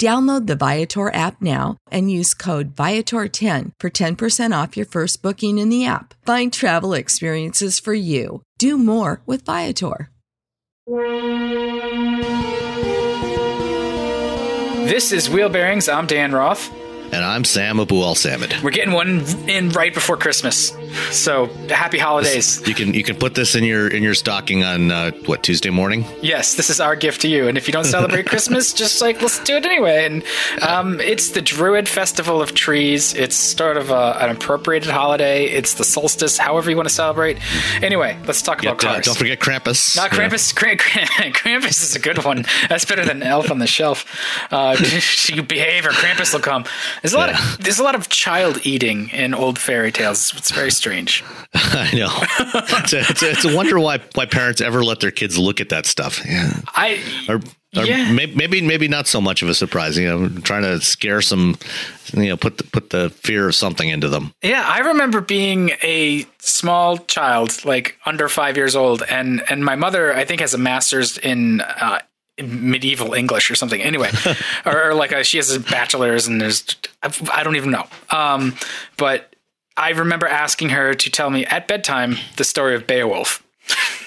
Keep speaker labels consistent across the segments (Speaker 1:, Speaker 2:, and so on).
Speaker 1: Download the Viator app now and use code Viator10 for 10% off your first booking in the app. Find travel experiences for you. Do more with Viator.
Speaker 2: This is Wheel Bearings. I'm Dan Roth.
Speaker 3: And I'm Sam Abuelsamid.
Speaker 2: We're getting one in right before Christmas, so happy holidays.
Speaker 3: You can you can put this in your in your stocking on uh, what Tuesday morning.
Speaker 2: Yes, this is our gift to you. And if you don't celebrate Christmas, just like let's do it anyway. And um, it's the Druid Festival of Trees. It's sort of a, an appropriated holiday. It's the solstice, however you want to celebrate. Anyway, let's talk about
Speaker 3: uh,
Speaker 2: cars.
Speaker 3: don't forget Krampus.
Speaker 2: Not
Speaker 3: Yeah.
Speaker 2: Krampus. Kra- Kra- Krampus is a good one. That's better than Elf on the Shelf. Uh, you behave, or Krampus will come. There's a lot
Speaker 3: Yeah.
Speaker 2: of there's a lot of child eating in old fairy tales. It's very strange.
Speaker 3: I know. it's, a, it's, a, it's a wonder why why parents ever let their kids look at that stuff. Yeah.
Speaker 2: I
Speaker 3: Or, or
Speaker 2: Yeah.
Speaker 3: maybe maybe not so much of a surprise. You know, trying to scare some, you know, put the, put the fear of something into them.
Speaker 2: yeah, I remember being a small child, like under five years old, and and my mother I think has a master's in. Uh, in medieval English or something. Anyway, or, or like a, she has a bachelor's and there's I don't even know. Um, but I remember asking her to tell me at bedtime the story of Beowulf.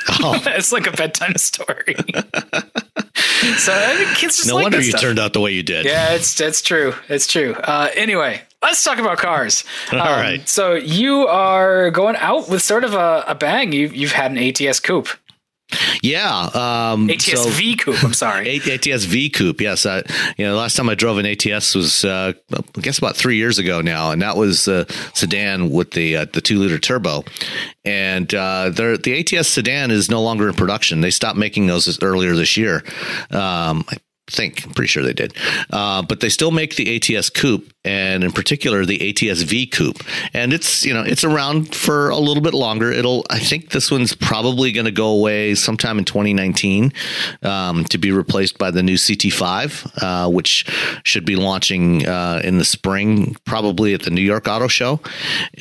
Speaker 3: Oh.
Speaker 2: it's like a bedtime story. so I think kids just
Speaker 3: No
Speaker 2: like
Speaker 3: wonder you
Speaker 2: stuff.
Speaker 3: turned out the way you did.
Speaker 2: Yeah, it's it's true. It's true. Uh, anyway, let's talk about cars.
Speaker 3: All
Speaker 2: Um,
Speaker 3: right.
Speaker 2: So you are going out with sort of a, a bang. You you've had an ATS coupe,
Speaker 3: Yeah. Um,
Speaker 2: ATS
Speaker 3: so-
Speaker 2: V coupe. I'm sorry.
Speaker 3: ATS V Coupe, yes. I, you know, the last time I drove an ATS was, uh, I guess, about three years ago now, and that was a sedan with the uh, the two liter turbo. And uh, the the ATS sedan is no longer in production. They stopped making those earlier this year. Um, I think, I'm pretty sure they did, uh, but they still make the ATS Coupe, and in particular the ATS V Coupe. And it's you know it's around for a little bit longer. It'll, I think, this one's probably going to go away sometime in 2019 um, to be replaced by the new CT5, uh, which should be launching uh, in the spring, probably at the New York Auto Show.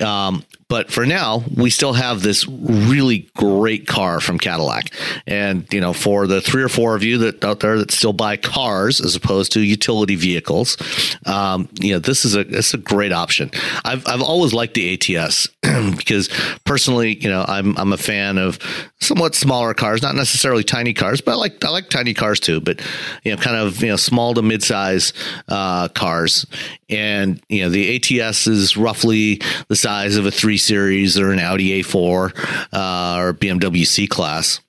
Speaker 3: Um, but for now, we still have this really great car from Cadillac. And, you know, for the three or four of you that out there that still buy cars as opposed to utility vehicles, um, you know, this is a it's a great option. I've I've always liked the ATS because personally, you know, I'm I'm a fan of somewhat smaller cars, not necessarily tiny cars, but I like I like tiny cars too, but you know, kind of, you know, small to mid-size uh, cars. And, you know, the ATS is roughly the size of a 3 Series or an Audi A4 uh, or BMW C Class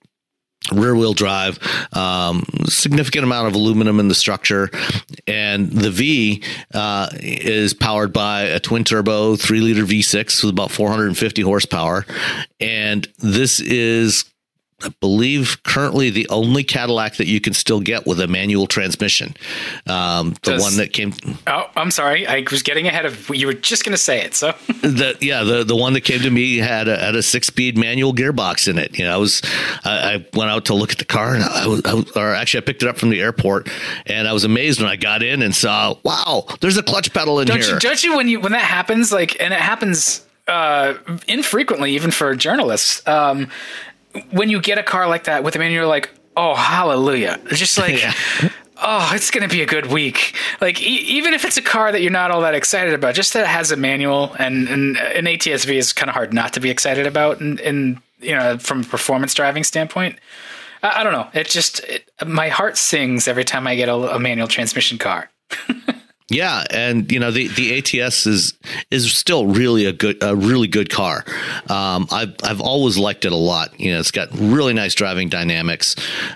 Speaker 3: rear wheel drive, um, significant amount of aluminum in the structure. And the V uh, is powered by a twin turbo, three liter V6 with about 450 horsepower. And this is. I believe currently the only Cadillac that you can still get with a manual transmission. Um, the
Speaker 2: Does-
Speaker 3: one that came,
Speaker 2: Oh, I'm sorry. I was getting ahead of you were just going to say it. So
Speaker 3: the yeah the the one that came to me had a had a six speed manual gearbox in it. You know, I was I, I went out to look at the car and I was, I was or actually I picked it up from the airport and I was amazed when I got in and saw wow there's a clutch pedal in
Speaker 2: don't
Speaker 3: here.
Speaker 2: you don't you when you when that happens like and it happens uh, infrequently even for journalists um, when you get a car like that with a manual you're like oh hallelujah it's just like
Speaker 3: Yeah.
Speaker 2: oh, it's going to be a good week. Like e- even if it's a car that you're not all that excited about, just that it has a manual and, and uh, an ATSV is kind of hard not to be excited about. And, and you know, from a performance driving standpoint, I, I don't know. It just it, my heart sings every time I get a, a manual transmission car.
Speaker 3: Yeah, and you know the, the ATS is is still really a good a really good car. Um, I've I've always liked it a lot. You know, it's got really nice driving dynamics.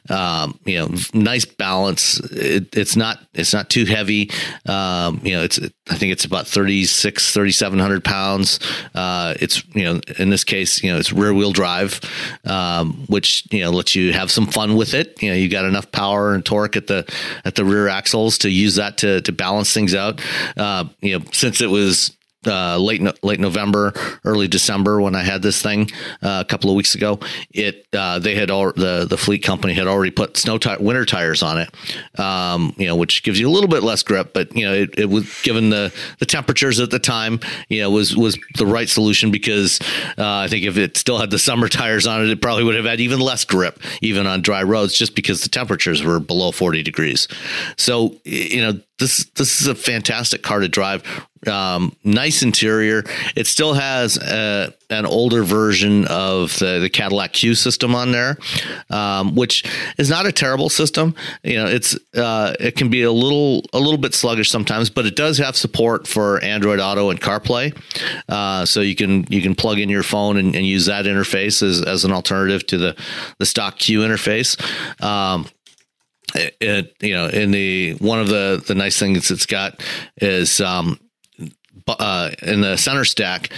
Speaker 3: Um, you know, nice balance. It, it's not it's not too heavy. Um, you know, it's I think it's about 36, 3,700 pounds. Uh, it's you know in this case you know it's rear wheel drive, um, which you know lets you have some fun with it. You know, you got enough power and torque at the at the rear axles to use that to to balance things out. Uh, you know, since it was uh, late late November, early December when I had this thing uh, a couple of weeks ago. It uh, they had all the the fleet company had already put snow winter tires on it, um, you know, which gives you a little bit less grip, but you know, it, it was given the the temperatures at the time, you know, was was the right solution because uh, I think if it still had the summer tires on it, it probably would have had even less grip, even on dry roads, just because the temperatures were below forty degrees. So you know this this is a fantastic car to drive. Um, nice interior. It still has a, uh, an older version of the, the Cadillac CUE system on there, um, which is not a terrible system. You know, it's uh, it can be a little a little bit sluggish sometimes, but it does have support for Android Auto and CarPlay, uh, so you can you can plug in your phone and, and, use that interface as, as an alternative to the the stock CUE interface. Um, it, you know, in the one of the the nice things it's got is um, uh, in the center stack,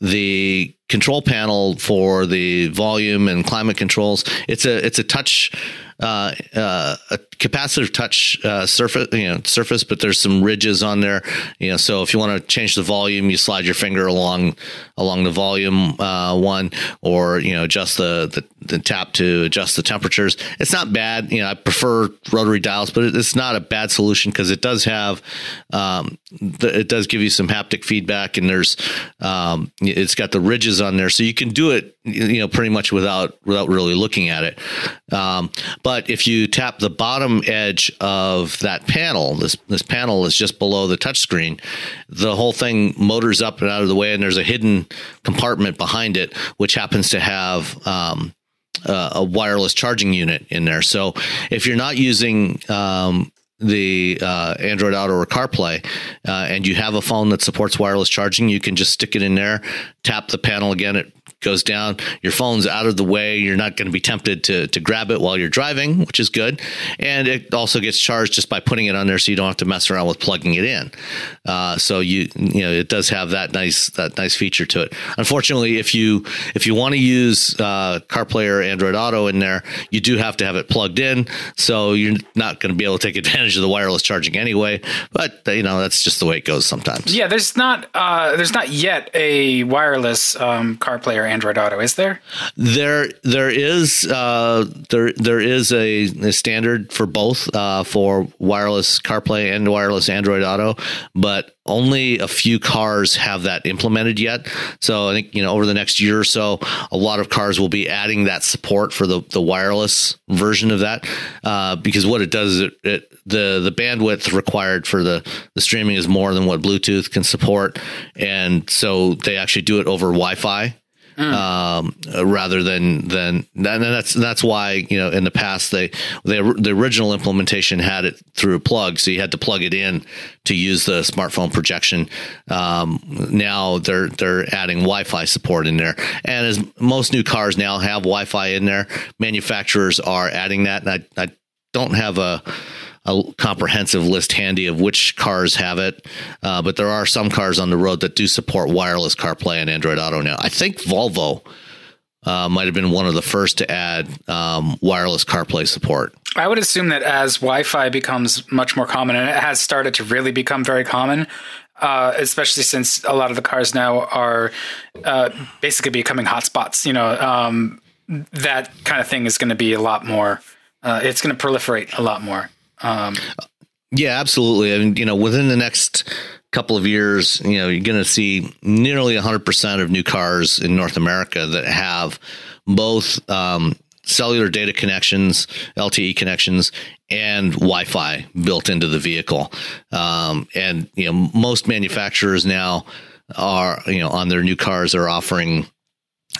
Speaker 3: the control panel for the volume and climate controls. It's a it's a touch uh, uh, a capacitive touch uh, surface, you know, surface, but there's some ridges on there. You know, so if you want to change the volume, you slide your finger along along the volume uh, one, or you know, adjust the, the, the tap to adjust the temperatures. It's not bad. You know, I prefer rotary dials, but it's not a bad solution because it does have um, the, it does give you some haptic feedback, and there's um, it's got the ridges on there, so you can do it you know pretty much without without really looking at it. Um, but if you tap the bottom edge of that panel, this this panel is just below the touchscreen. The whole thing motors up and out of the way, and there's a hidden compartment behind it, which happens to have um, uh, a wireless charging unit in there. So if you're not using um, the uh, Android Auto or CarPlay, uh, and you have a phone that supports wireless charging, you can just stick it in there, tap the panel again. It goes down. Your phone's out of the way. You're not going to be tempted to to grab it while you're driving, which is good. And it also gets charged just by putting it on there, so you don't have to mess around with plugging it in. Uh, so you you know it does have that nice that nice feature to it. Unfortunately, if you if you want to use uh, CarPlay or Android Auto in there, you do have to have it plugged in. So you're not going to be able to take advantage of the wireless charging anyway. But you know that's just the way it goes sometimes.
Speaker 2: Yeah, there's not uh, there's not yet a wireless um, CarPlay or Android Auto, is there?
Speaker 3: There, there is uh, there there is a, a standard for both uh, for wireless CarPlay and wireless Android Auto, but only a few cars have that implemented yet. So I think you know over the next year or so, a lot of cars will be adding that support for the the wireless version of that uh, because what it does is it, it the the bandwidth required for the the streaming is more than what Bluetooth can support, and so they actually do it over Wi-Fi mm. um, rather than than and that's that's why you know in the past they they the original implementation had it through a plug, so you had to plug it in to use the smartphone projection. Um, now they're they're adding Wi-Fi support in there, and as most new cars now have Wi-Fi in there, manufacturers are adding that. And I, I don't have a a comprehensive list handy of which cars have it, uh, but there are some cars on the road that do support wireless CarPlay and Android Auto now. I think Volvo uh, might have been one of the first to add um, wireless CarPlay support.
Speaker 2: I would assume that as Wi-Fi becomes much more common, and it has started to really become very common, uh, especially since a lot of the cars now are uh, basically becoming hotspots. You know, um, that kind of thing is going to be a lot more. Uh, it's going to proliferate a lot more. Um,
Speaker 3: yeah, absolutely. I mean, you know, within the next couple of years, you know, you're going to see nearly 100% of new cars in North America that have both um, cellular data connections, LTE connections, and Wi-Fi built into the vehicle. Um, and you know, most manufacturers now are you know on their new cars are offering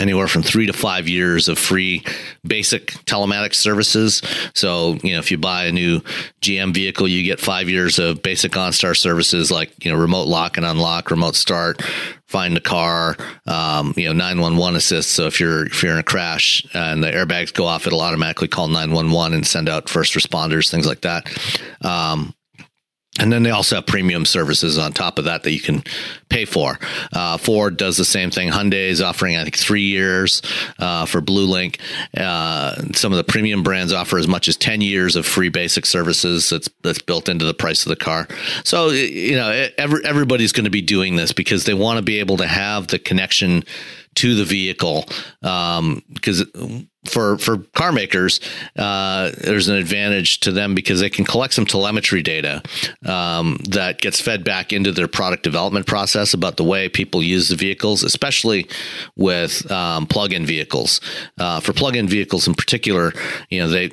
Speaker 3: anywhere from three to five years of free basic telematics services. So, you know, if you buy a new GM vehicle, you get five years of basic OnStar services like, you know, remote lock and unlock, remote start, find the car, um, you know, 911 assist. So if you're, if you're in a crash and the airbags go off, it'll automatically call 911 and send out first responders, things like that. Um, and then they also have premium services on top of that that you can pay for. Uh, Ford does the same thing. Hyundai is offering, I think, three years uh, for BlueLink. Uh, some of the premium brands offer as much as ten years of free basic services. That's that's built into the price of the car. So you know, every, everybody's going to be doing this because they want to be able to have the connection to the vehicle because um, for for car makers, uh, there's an advantage to them because they can collect some telemetry data um, that gets fed back into their product development process about the way people use the vehicles, especially with um, plug-in vehicles. Uh, for plug-in vehicles in particular, you know they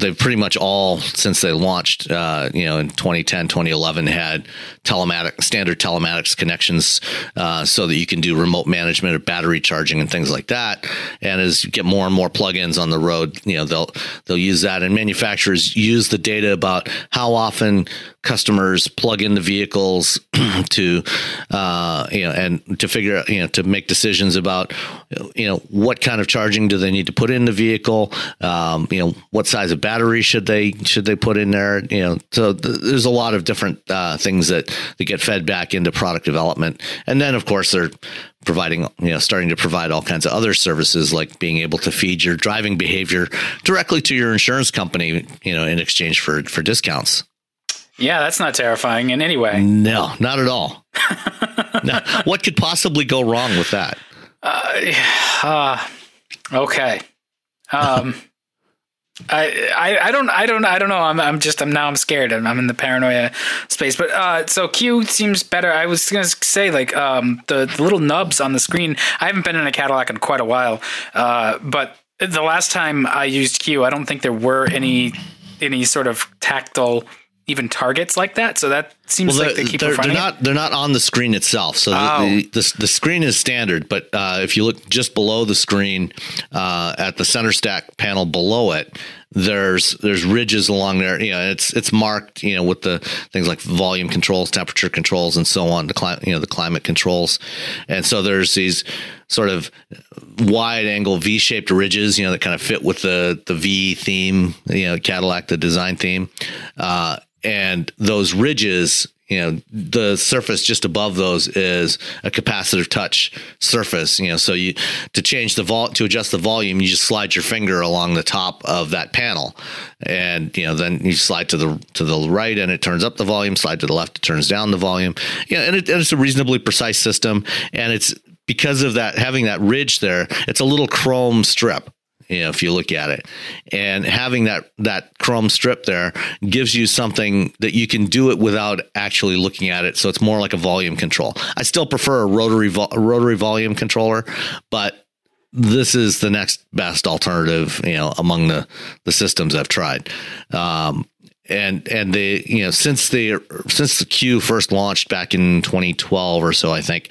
Speaker 3: they've pretty much all since they launched, uh, you know, in 2010, 2011, had telematic standard telematics connections uh, so that you can do remote management of battery charging and things like that. And as you get more and more plugins on the road, you know, they'll they'll use that. And manufacturers use the data about how often customers plug in the vehicles to uh, you know and to figure out you know to make decisions about you know what kind of charging do they need to put in the vehicle? Um, you know what size of battery should they should they put in there? You know so th- there's a lot of different uh, things that that get fed back into product development. And then of course they're providing you know starting to provide all kinds of other services like being able to feed your driving behavior directly to your insurance company you know in exchange for for discounts
Speaker 2: yeah, that's not terrifying in any way.
Speaker 3: No, not at all. no. What could possibly go wrong with that?
Speaker 2: Uh, uh, okay. Um, I, I, I don't I don't I don't know I'm I'm just I'm now I'm scared I'm, I'm in the paranoia space but uh so CUE seems better I was gonna say like um the, the little nubs on the screen I haven't been in a Cadillac in quite a while uh but the last time I used CUE I don't think there were any any sort of tactile even targets like that. So that seems well, like they keep
Speaker 3: they're, they're not they're not on the screen itself. So oh. the, the, the screen is standard, but uh, if you look just below the screen uh, at the center stack panel below it, there's there's ridges along there. You know, it's it's marked. You know, with the things like volume controls, temperature controls, and so on. The climate, you know, the climate controls, and so there's these sort of wide angle V shaped ridges. You know, that kind of fit with the the V theme. You know, Cadillac the design theme. Uh, and those ridges you know the surface just above those is a capacitive touch surface you know so you to change the vol to adjust the volume you just slide your finger along the top of that panel. And you know then you slide to the to the right and it turns up the volume slide to the left it turns down the volume. Yeah and, it, and it's a reasonably precise system. And it's because of that having that ridge there it's a little chrome strip you know, if you look at it. And having that that chrome strip there gives you something that you can do it without actually looking at it. So it's more like a volume control. I still prefer a rotary vo- rotary volume controller, but this is the next best alternative, you know, among the the systems I've tried. Um, and and they you know since the since the CUE first launched back in 2012 or so I think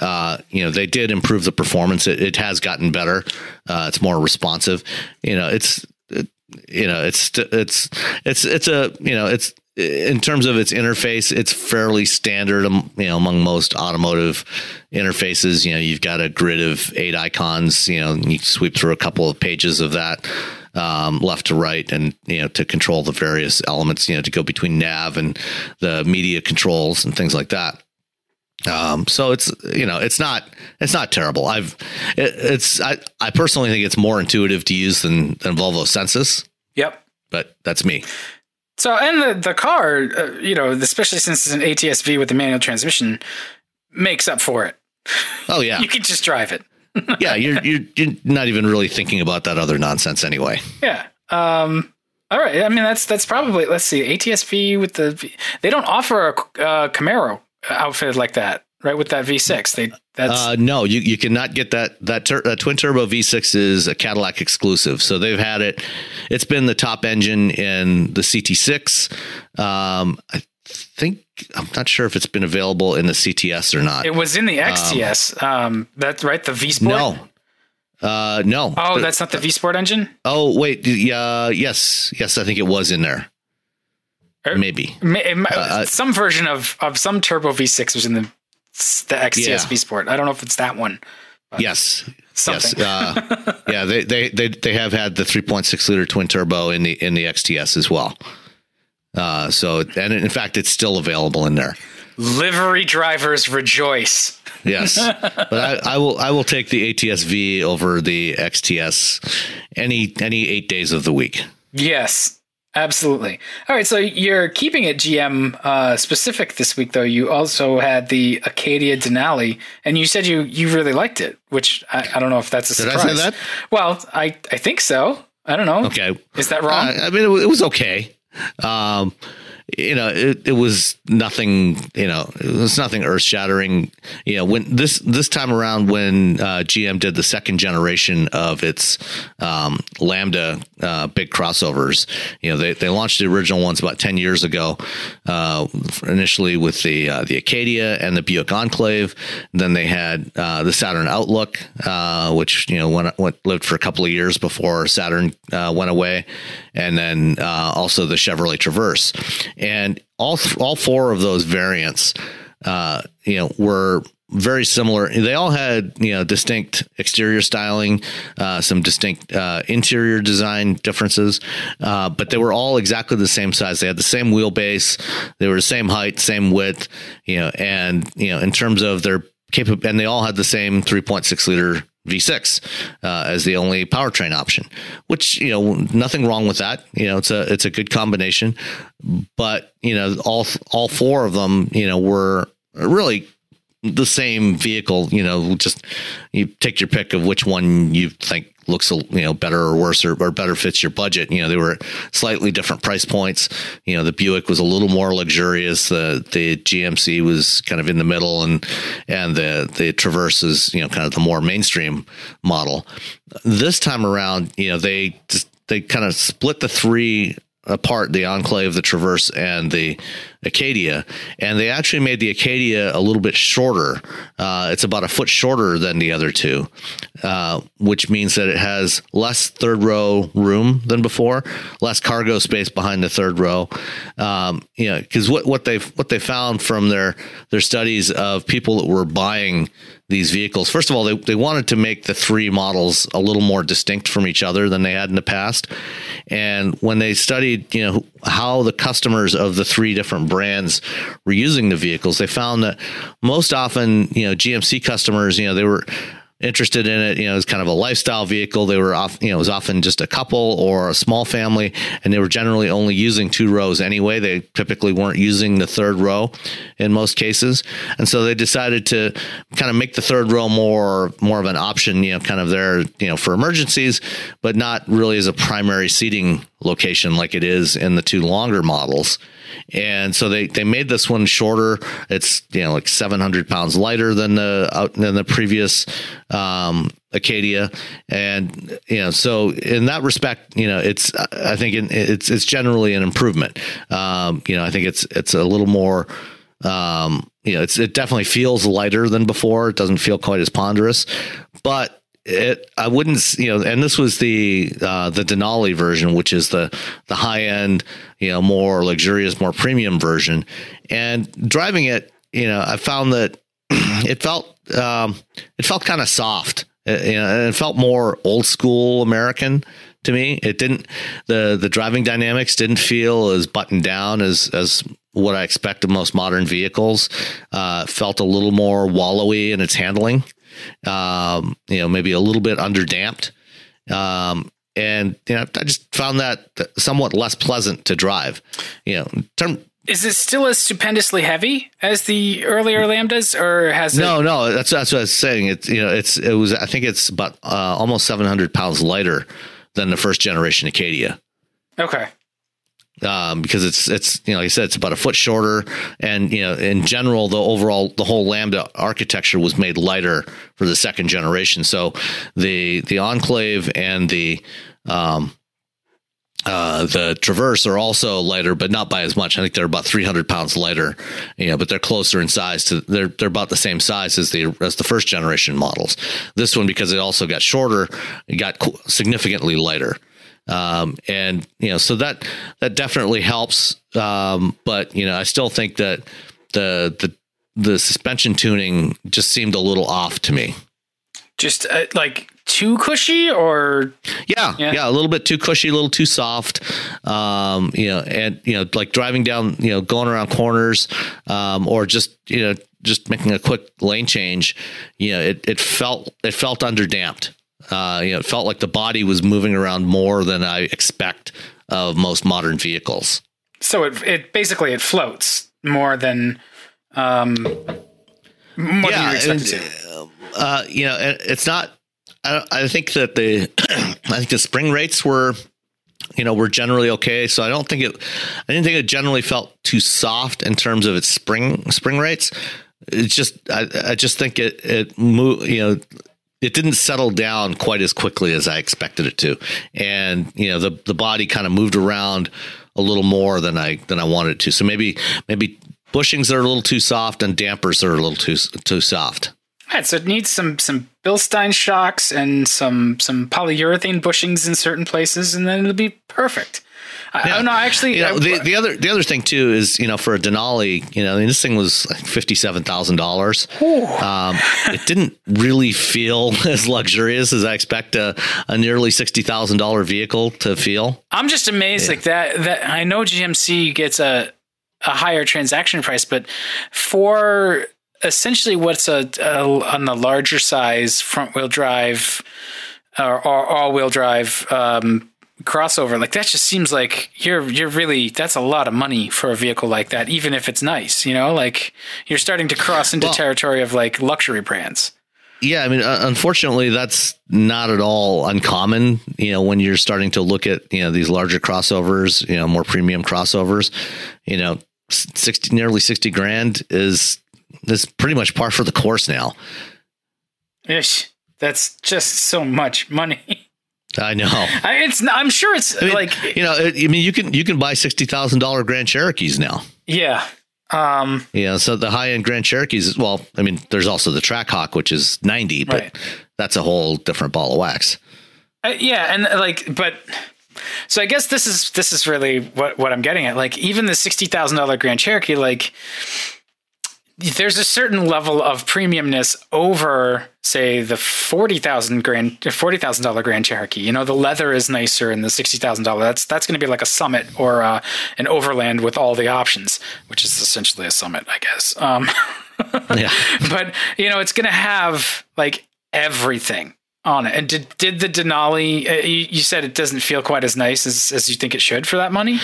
Speaker 3: uh, you know they did improve the performance. It, it has gotten better. Uh, it's more responsive. You know it's it, you know it's it's it's it's a you know it's in terms of its interface it's fairly standard um, you know among most automotive interfaces you know you've got a grid of eight icons you know you sweep through a couple of pages of that um, left to right, and you know to control the various elements, you know to go between nav and the media controls and things like that. Um, so it's you know it's not it's not terrible. I've it, it's I, I personally think it's more intuitive to use than than Volvo Sensus.
Speaker 2: Yep,
Speaker 3: but that's me.
Speaker 2: So and the the car, uh, you know, especially since it's an ATSV with a manual transmission, makes up for it.
Speaker 3: Oh yeah,
Speaker 2: you can just drive it.
Speaker 3: yeah, you're, you're you're not even really thinking about that other nonsense anyway.
Speaker 2: Yeah. Um. All right. I mean, that's that's probably let's see ATSV with the they don't offer a uh, Camaro outfitted like that. Right? With that V6, they that's
Speaker 3: Uh, no, you, you cannot get that that, tur- that twin turbo V6 is a Cadillac exclusive. So they've had it. It's been the top engine in the CT6. Um, I think I'm not sure if it's been available in the CTS or not.
Speaker 2: it was in the XTS. Um, that's right, the V Sport.
Speaker 3: no. Uh, no.
Speaker 2: Oh,
Speaker 3: But-
Speaker 2: that's not the V Sport engine.
Speaker 3: oh wait. Yeah. yes. Yes. I think it was in there.
Speaker 2: Er-
Speaker 3: Maybe.
Speaker 2: Ma- it
Speaker 3: Uh,
Speaker 2: some version of of some turbo V6 was in the the XTS
Speaker 3: Yeah.
Speaker 2: V Sport. I don't know if it's that one.
Speaker 3: Yes.
Speaker 2: Something.
Speaker 3: Yes. Uh, yeah. They, they they they have had the 3.6 liter twin turbo in the in the XTS as well. Uh, so and in fact, it's still available in there.
Speaker 2: Livery drivers rejoice.
Speaker 3: Yes, but I, I will I will take the ATS-V over the XTS any any eight days of the week.
Speaker 2: Yes, absolutely. All right, so you're keeping it GM uh, specific this week, though. You also had the Acadia Denali, and you said you you really liked it, which I, I don't know if that's a
Speaker 3: Did I
Speaker 2: surprise.
Speaker 3: say that?
Speaker 2: Well, I I think so. I don't know.
Speaker 3: Okay,
Speaker 2: Is that wrong?
Speaker 3: Uh, I mean, it, it was okay. Um, you know, it, it was nothing. You know, it was nothing earth shattering. You know, when this this time around, when uh, GM did the second generation of its um, Lambda uh, big crossovers, you know, they, they launched the original ones about ten years ago. Uh, initially with the uh, the Acadia and the Buick Enclave, then they had uh, the Saturn Outlook, uh, which you know went, went lived for a couple of years before Saturn went away, and then also the Chevrolet Traverse, and all all four of those variants, uh, you know, were very similar. They all had you know distinct exterior styling, uh, some distinct uh, interior design differences, uh, but they were all exactly the same size. They had the same wheelbase, they were the same height, same width, you know, and you know in terms of their capable, and they all had the same 3.6 liter V6 uh, as the only powertrain option, which you know nothing wrong with that. You know it's a it's a good combination, but you know all all four of them you know were really the same vehicle. You know just you take your pick of which one you think looks you know better or worse or, or better fits your budget. You know they were slightly different price points. You know the Buick was a little more luxurious. The the GMC was kind of in the middle, and and the the Traverse is you know kind of the more mainstream model. This time around, you know they just, they kind of split the three apart the enclave the traverse and the acadia and they actually made the acadia a little bit shorter. Uh, it's about a foot shorter than the other two uh, which means that it has less third row room than before less cargo space behind the third row. Um, you know because what, what they what they found from their their studies of people that were buying these vehicles. First of all, they, they wanted to make the three models a little more distinct from each other than they had in the past. And when they studied, you know, how the customers of the three different brands were using the vehicles, they found that most often, you know, GMC customers, you know, they were interested in it. You know, it was kind of a lifestyle vehicle. They were off, you know, it was often just a couple or a small family, and they were generally only using two rows anyway. They typically weren't using the third row in most cases, and so they decided to kind of make the third row more more of an option. You know, kind of there, you know, for emergencies, but not really as a primary seating location like it is in the two longer models. And so they, they made this one shorter. It's you know like 700 pounds lighter than the uh, than the previous um, Acadia, and you know so in that respect, you know it's I think in, it's it's generally an improvement. Um, you know I think it's it's a little more. Um, you know, it's it definitely feels lighter than before. It doesn't feel quite as ponderous, but it I wouldn't you know and this was the uh the Denali version which is the the high end you know more luxurious more premium version and driving it you know I found that it felt um it felt kind of soft Uh, you know it felt more old school American to me it didn't the the driving dynamics didn't feel as buttoned down as as what I expect of most modern vehicles uh felt a little more wallowy in its handling um, you know, maybe a little bit underdamped. Um, and you know, I just found that somewhat less pleasant to drive. You know, term,
Speaker 2: Is it still as stupendously heavy as the earlier Lambdas, or has it?
Speaker 3: no, no, that's that's what I was saying. It's you know, it's it was I think it's about uh, almost seven hundred pounds lighter than the first generation Acadia.
Speaker 2: Okay.
Speaker 3: um, because it's it's you know like I said it's about a foot shorter and you know in general the overall the whole Lambda architecture was made lighter for the second generation so the the Enclave and the um, uh, the Traverse are also lighter, but not by as much. I think they're about 300 pounds lighter, you know, but they're closer in size to they're they're about the same size as the as the first generation models. This one because it also got shorter, it got significantly lighter. Um, and you know, so that that definitely helps. Um, but you know, I still think that the the the suspension tuning just seemed a little off to me.
Speaker 2: Just uh, like too cushy or?
Speaker 3: Yeah, yeah, yeah a little bit too cushy a little too soft. Um you know and you know like driving down you know going around corners um or just you know just making a quick lane change you know it it felt it felt underdamped. Uh you know it felt like the body was moving around more than i expect of most modern vehicles.
Speaker 2: So it it basically it floats more than um more yeah, than you expected
Speaker 3: uh, you know, it's not I, I think that the I think the spring rates were you know were generally okay. So i don't think it i didn't think it generally felt too soft in terms of its spring spring rates. It's just i, I just think it it moved you know it didn't settle down quite as quickly as i expected it to. And you know the the body kind of moved around a little more than i than i wanted to. So maybe maybe bushings are a little too soft and dampers are a little too too soft
Speaker 2: Right, so it needs some some Bilstein shocks and some some polyurethane bushings in certain places, and then it'll be perfect. I, yeah. I, no, actually,
Speaker 3: you know, I, the, the other the other thing too is you know for a Denali, you know, I mean, this thing was like fifty seven thousand dollars. Um, it didn't really feel as luxurious as I expect a, a nearly sixty thousand dollar vehicle to feel.
Speaker 2: I'm just amazed yeah. like that. That I know GMC gets a a higher transaction price, but for essentially what's a, a, on the larger size front wheel drive or, or all wheel drive um, crossover like that just seems like you're you're really that's a lot of money for a vehicle like that even if it's nice you know? Like you're starting to cross into well, territory of like luxury brands.
Speaker 3: Yeah i mean uh, unfortunately that's not at all uncommon you know when you're starting to look at you know these larger crossovers you know more premium crossovers. You know 60 nearly 60 grand is this pretty much par for the course now.
Speaker 2: Ish, that's just so much money.
Speaker 3: I know.
Speaker 2: I, it's. I'm sure it's
Speaker 3: I mean,
Speaker 2: like
Speaker 3: you know. I mean, you can you can buy sixty thousand dollar Grand Cherokees now.
Speaker 2: Yeah. Um.
Speaker 3: Yeah. So the high end Grand Cherokees. Well, I mean, there's also the Trackhawk, which is ninety, but right. that's a whole different ball of wax.
Speaker 2: Uh, yeah, and like, but so I guess this is this is really what what I'm getting at. Like, even the sixty thousand dollar Grand Cherokee, like there's a certain level of premiumness over, say, the forty thousand grand, forty thousand dollar Grand Cherokee. You know, the leather is nicer in the sixty thousand dollar. That's that's going to be like a Summit or uh, an Overland with all the options, which is essentially a Summit, I guess. Um, yeah. But you know, it's going to have like everything on it. And did did the Denali? Uh, you, you, said it doesn't feel quite as nice as, as you think it should for that money.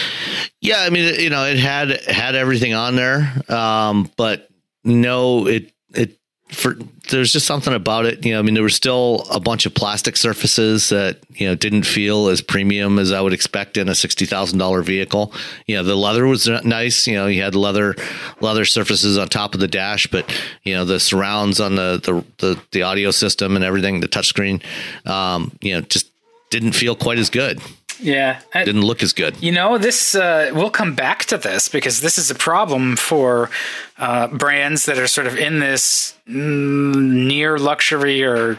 Speaker 3: Yeah, I mean, you know, it had had everything on there, um, but no, it it for there's just something about it. You know, I mean, there were still a bunch of plastic surfaces that you know didn't feel as premium as I would expect in a sixty thousand dollar vehicle. You know, the leather was nice. You know, you had leather leather surfaces on top of the dash, but you know the surrounds on the the the, the audio system and everything, the touchscreen, um, you know, just didn't feel quite as good.
Speaker 2: Yeah,
Speaker 3: I, didn't look as good.
Speaker 2: You know, this uh, we'll come back to this because this is a problem for uh, brands that are sort of in this near luxury or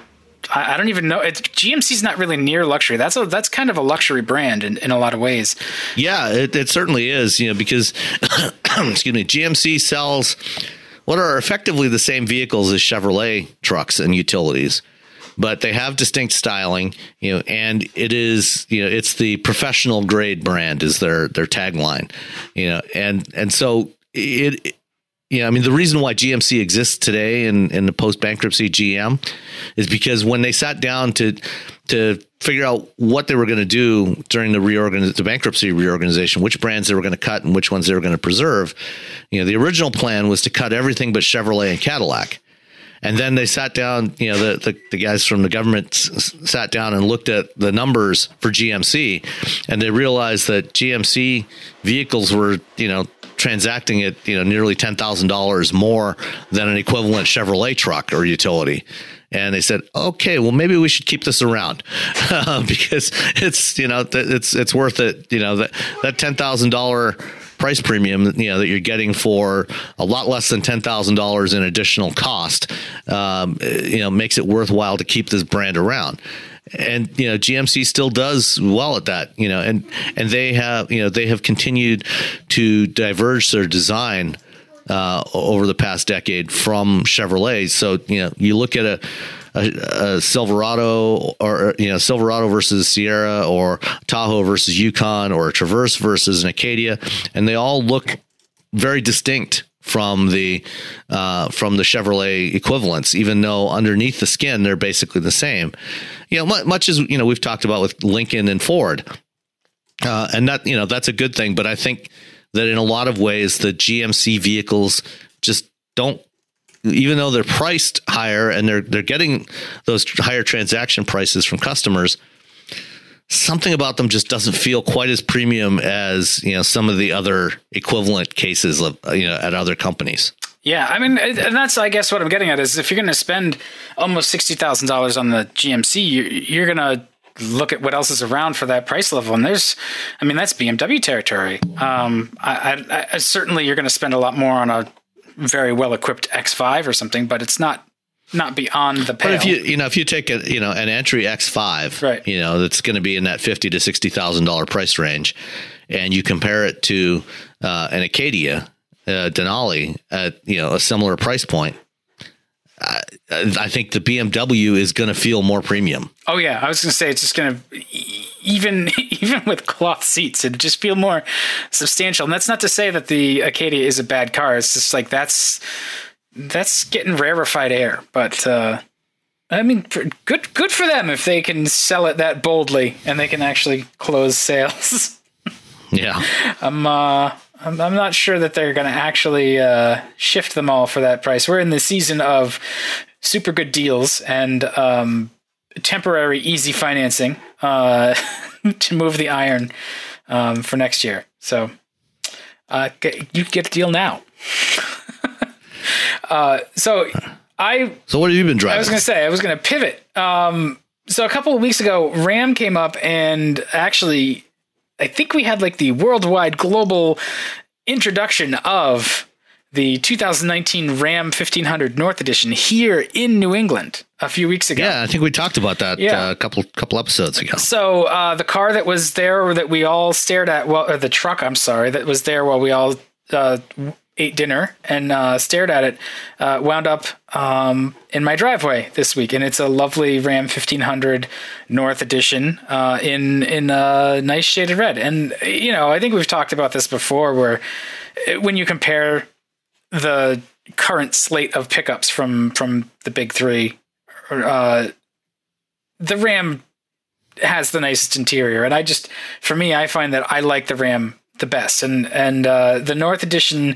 Speaker 2: I, I don't even know. It, GMC's not really near luxury. That's a that's kind of a luxury brand in, in a lot of ways.
Speaker 3: Yeah, it, it certainly is. You know, because excuse me, GMC sells what are effectively the same vehicles as Chevrolet trucks and utilities but they have distinct styling, you know, and it is, you know, it's the professional grade brand is their their tagline, you know, and and so it, it yeah, I mean the reason why GMC exists today in in the post bankruptcy GM is because when they sat down to to figure out what they were going to do during the reorganiz- the bankruptcy reorganization, which brands they were going to cut and which ones they were going to preserve, you know, the original plan was to cut everything but Chevrolet and Cadillac And then they sat down, you know, the, the, the guys from the government s- sat down and looked at the numbers for GMC and they realized that GMC vehicles were, you know, transacting at, you know, nearly $10,000 more than an equivalent Chevrolet truck or utility and they said, "Okay, well, maybe we should keep this around because it's you know it's it's worth it. You know that that ten thousand dollar price premium you know that you're getting for a lot less than ten thousand dollars in additional cost, um, you know, makes it worthwhile to keep this brand around." and you know GMC still does well at that you know and and they have you know they have continued to diverge their design uh, over the past decade from Chevrolet. So you know, you look at a, a, a, Silverado or you know Silverado versus Sierra or Tahoe versus Yukon or Traverse versus an Acadia, and they all look very distinct from the uh, from the Chevrolet equivalents, even though underneath the skin they're basically the same. You know, much as you know we've talked about with Lincoln and Ford, uh, and that you know that's a good thing. But I think that in a lot of ways the GMC vehicles just don't even though they're priced higher and they're they're getting those higher transaction prices from customers something about them just doesn't feel quite as premium as you know some of the other equivalent cases of you know at other companies
Speaker 2: yeah, I mean, and that's I guess what I'm getting at is if you're going to spend almost sixty thousand dollars on the GMC, you're going to look at what else is around for that price level. And there's, I mean, that's BMW territory. Um, I, I, I, certainly you're going to spend a lot more on a very well equipped X5 or something, but it's not not beyond the pale.
Speaker 3: But if you you know if you take a you know an entry X5,
Speaker 2: right.
Speaker 3: you know that's going to be in that fifty to sixty thousand dollar price range, and you compare it to uh, an Acadia uh, Denali at you know a similar price point, I, I think the BMW is going to feel more premium.
Speaker 2: Oh yeah, I was going to say it's just going to even even with cloth seats, it just feel more substantial. And that's not to say that the Acadia is a bad car. It's just like that's that's getting rarefied air. But uh, I mean, good good for them if they can sell it that boldly and they can actually close sales.
Speaker 3: yeah,
Speaker 2: I'm uh, I'm, I'm not sure that they're going to actually uh, shift them all for that price. We're in the season of super good deals and um, temporary easy financing uh, to move the iron um, for next year. So uh, get, you get a deal now. uh, so I.
Speaker 3: So what have you been driving? I
Speaker 2: was going to say I was going to pivot. Um, so a couple of weeks ago, Ram came up and actually I think we had like the worldwide global introduction of the 2019 Ram 1500 North Edition here in New England a few weeks ago.
Speaker 3: Yeah, I think we talked about that yeah. uh, a couple couple episodes ago.
Speaker 2: So uh, the car that was there that we all stared at, well, or the truck, I'm sorry, that was there while we all uh, ate dinner and uh, stared at it, uh, wound up um, in my driveway this week, and it's a lovely Ram 1500 North Edition uh, in in a nice shaded red. And you know, I think we've talked about this before, where uh, when you compare the current slate of pickups from from the big three, uh, the Ram has the nicest interior, and I just, for me, I find that I like the Ram the best. And and uh, the North Edition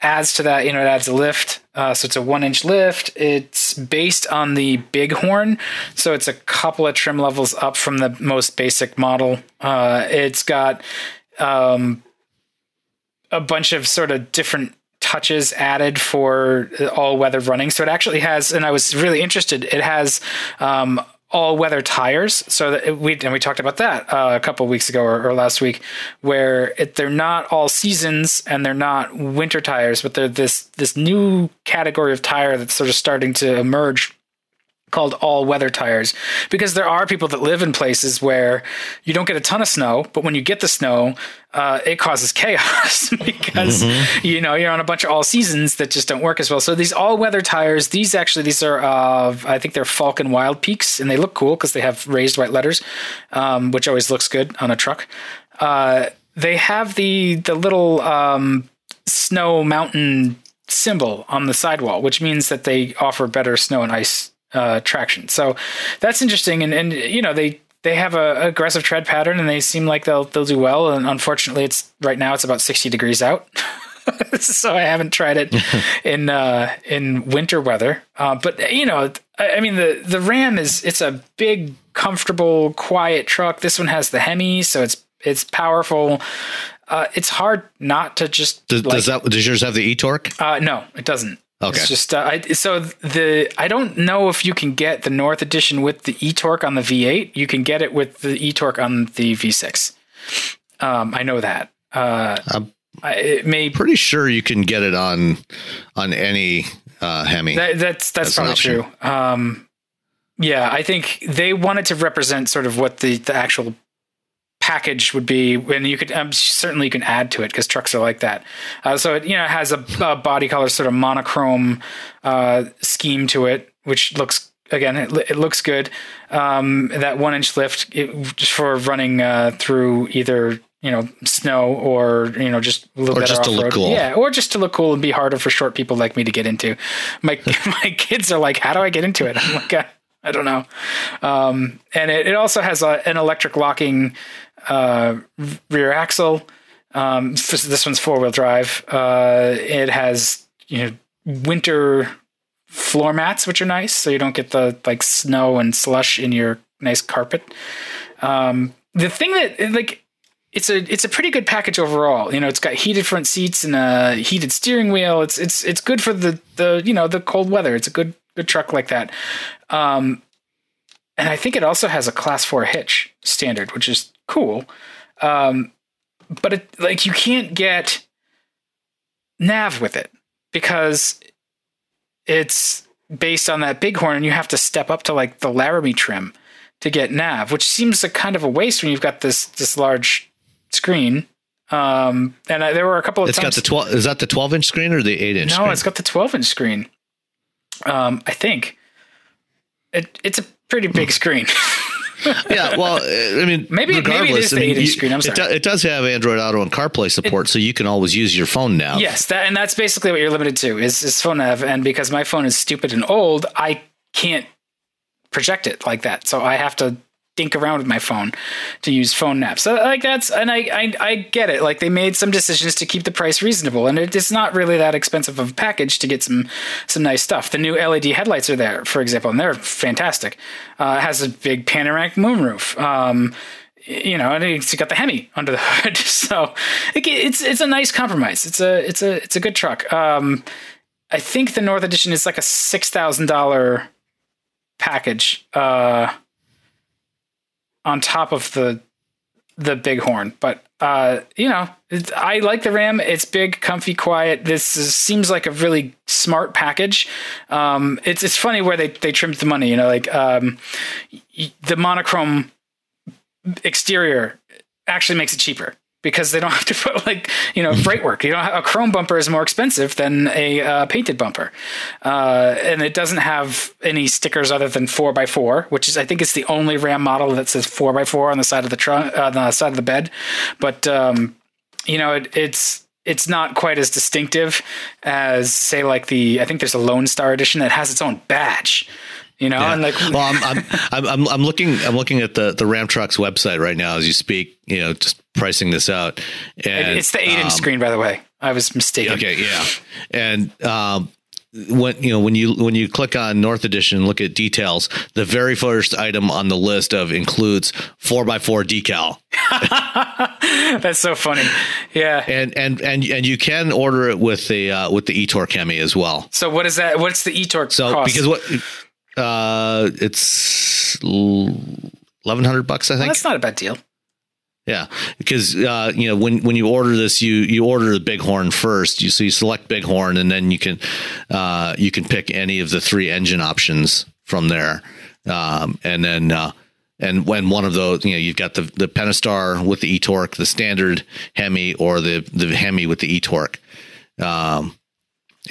Speaker 2: adds to that. You know, it adds a lift. Uh, so it's a one inch lift. It's based on the Bighorn, so it's a couple of trim levels up from the most basic model. Uh, it's got um, a bunch of sort of different touches added for all weather running. So it actually has, and I was really interested. It has um, all weather tires. So that we and we talked about that uh, a couple weeks ago or, or, last week, where it, they're not all seasons and they're not winter tires, but they're this this new category of tire that's sort of starting to emerge called all weather tires because there are people that live in places where you don't get a ton of snow, but when you get the snow, uh, it causes chaos because mm-hmm. you know you're on a bunch of all seasons that just don't work as well. So these all weather tires, these actually these are uh, I think they're Falken Wildpeaks, and they look cool because they have raised white letters, um, which always looks good on a truck. Uh, they have the the little um, snow mountain symbol on the sidewall, which means that they offer better snow and ice uh, traction. So that's interesting, and and you know they they have a aggressive tread pattern, and they seem like they'll they'll do well. And unfortunately, it's right now it's about sixty degrees out. so I haven't tried it in uh, in winter weather. Uh, but you know, I, I, mean the the Ram is it's a big, comfortable, quiet truck. This one has the Hemi, so it's it's powerful. Uh, it's hard not to just.
Speaker 3: Does, like, does that does yours have the e torque?
Speaker 2: Uh, no, it doesn't.
Speaker 3: Okay.
Speaker 2: It's just uh, I, so the I don't know if you can get the North Edition with the e torque on the V8. You can get it with the e torque on the V6. Um, I know that. Uh, I'm it may
Speaker 3: pretty sure you can get it on on any uh, Hemi.
Speaker 2: That, that's that's, probably true. Um, yeah, I think they wanted to represent sort of what the the actual package would be and you could um, certainly you can add to it because trucks are like that. Uh, so it you know has a, a, body color sort of monochrome uh, scheme to it which looks again it, it looks good. Um, that one inch lift it, for running uh, through either you know snow or you know just a little
Speaker 3: or
Speaker 2: bit
Speaker 3: just to look cool.
Speaker 2: Yeah or just to look cool and be harder for short people like me to get into. My my kids are like how do i get into it? I'm like I, I don't know. Um, and it, it also has a, an electric locking uh, rear axle. Um, this one's four wheel drive. Uh, it has you know winter floor mats, which are nice, so you don't get the like snow and slush in your nice carpet. Um, the thing that like it's a it's a pretty good package overall. You know, it's got heated front seats and a heated steering wheel. It's it's it's good for the the you know the cold weather. It's a good good truck like that. Um, and I think it also has a class four hitch standard, which is cool. Um, but it, like you can't get nav with it because it's based on that bighorn and you have to step up to like the Laramie trim to get nav, which seems a kind of a waste when you've got this this large screen. Um, and I, there were a couple of
Speaker 3: it's
Speaker 2: times,
Speaker 3: got the 12 is that the 12 inch screen or the 8 inch
Speaker 2: no
Speaker 3: screen?
Speaker 2: it's got the 12 inch screen um, i think it, it's a pretty big screen
Speaker 3: yeah, well, I mean,
Speaker 2: maybe maybe it is the I mean, 8 inch screen. I'm sorry.
Speaker 3: It, do, it, does have Android Auto and CarPlay support, it, so you can always use your phone now.
Speaker 2: Yes, that and that's basically what you're limited to is, is phone nav. And because my phone is stupid and old, I can't project it like that. So I have to dink around with my phone to use phone nav. So like that's and I, I I get it. Like they made some decisions to keep the price reasonable, and it's not really that expensive of a package to get some some nice stuff. The new LED headlights are there, for example, and they're fantastic. Uh, it has a big panoramic moonroof. Um, you know, and it's got the Hemi under the hood, so it's it's a nice compromise. It's a it's a it's a good truck. Um, I think the North Edition is like a six thousand dollar package. Uh, on top of the the bighorn. But uh, you know, I like the Ram. It's big, comfy, quiet. This is, seems like a really smart package. Um, it's it's funny where they they trimmed the money. You know, like um, the monochrome exterior actually makes it cheaper because they don't have to put like you know freight work. You know, a chrome bumper is more expensive than a uh, painted bumper, uh, and it doesn't have any stickers other than four x four, which is I think it's the only Ram model that says four x four on the side of the trunk, uh, on the side of the bed. But um, you know, it, it's it's not quite as distinctive as say like the I think there's a Lone Star edition that has its own badge you know yeah. and like
Speaker 3: well I'm, I'm i'm i'm looking i'm looking at the the ram trucks website right now as you speak you know just pricing this out and
Speaker 2: it's the eight inch um, screen by the way i was mistaken
Speaker 3: okay yeah and um when you know when you when you click on North Edition and look at details, the very first item on the list of includes four x four decal.
Speaker 2: That's so funny. Yeah,
Speaker 3: and and and and you can order it with the uh, with the eTorque Hemi as well.
Speaker 2: So what is that? What's the eTorque?
Speaker 3: So
Speaker 2: cost?
Speaker 3: because what uh, it's eleven hundred bucks, I think. Well,
Speaker 2: that's not a bad deal.
Speaker 3: Yeah, because uh, you know when when you order this, you you order the Bighorn first. You so you select Bighorn, and then you can uh, you can pick any of the three engine options from there, um, and then uh, and when one of those, you know, you've got the the Pentastar with the e torque, the standard Hemi, or the the Hemi with the e torque. Um,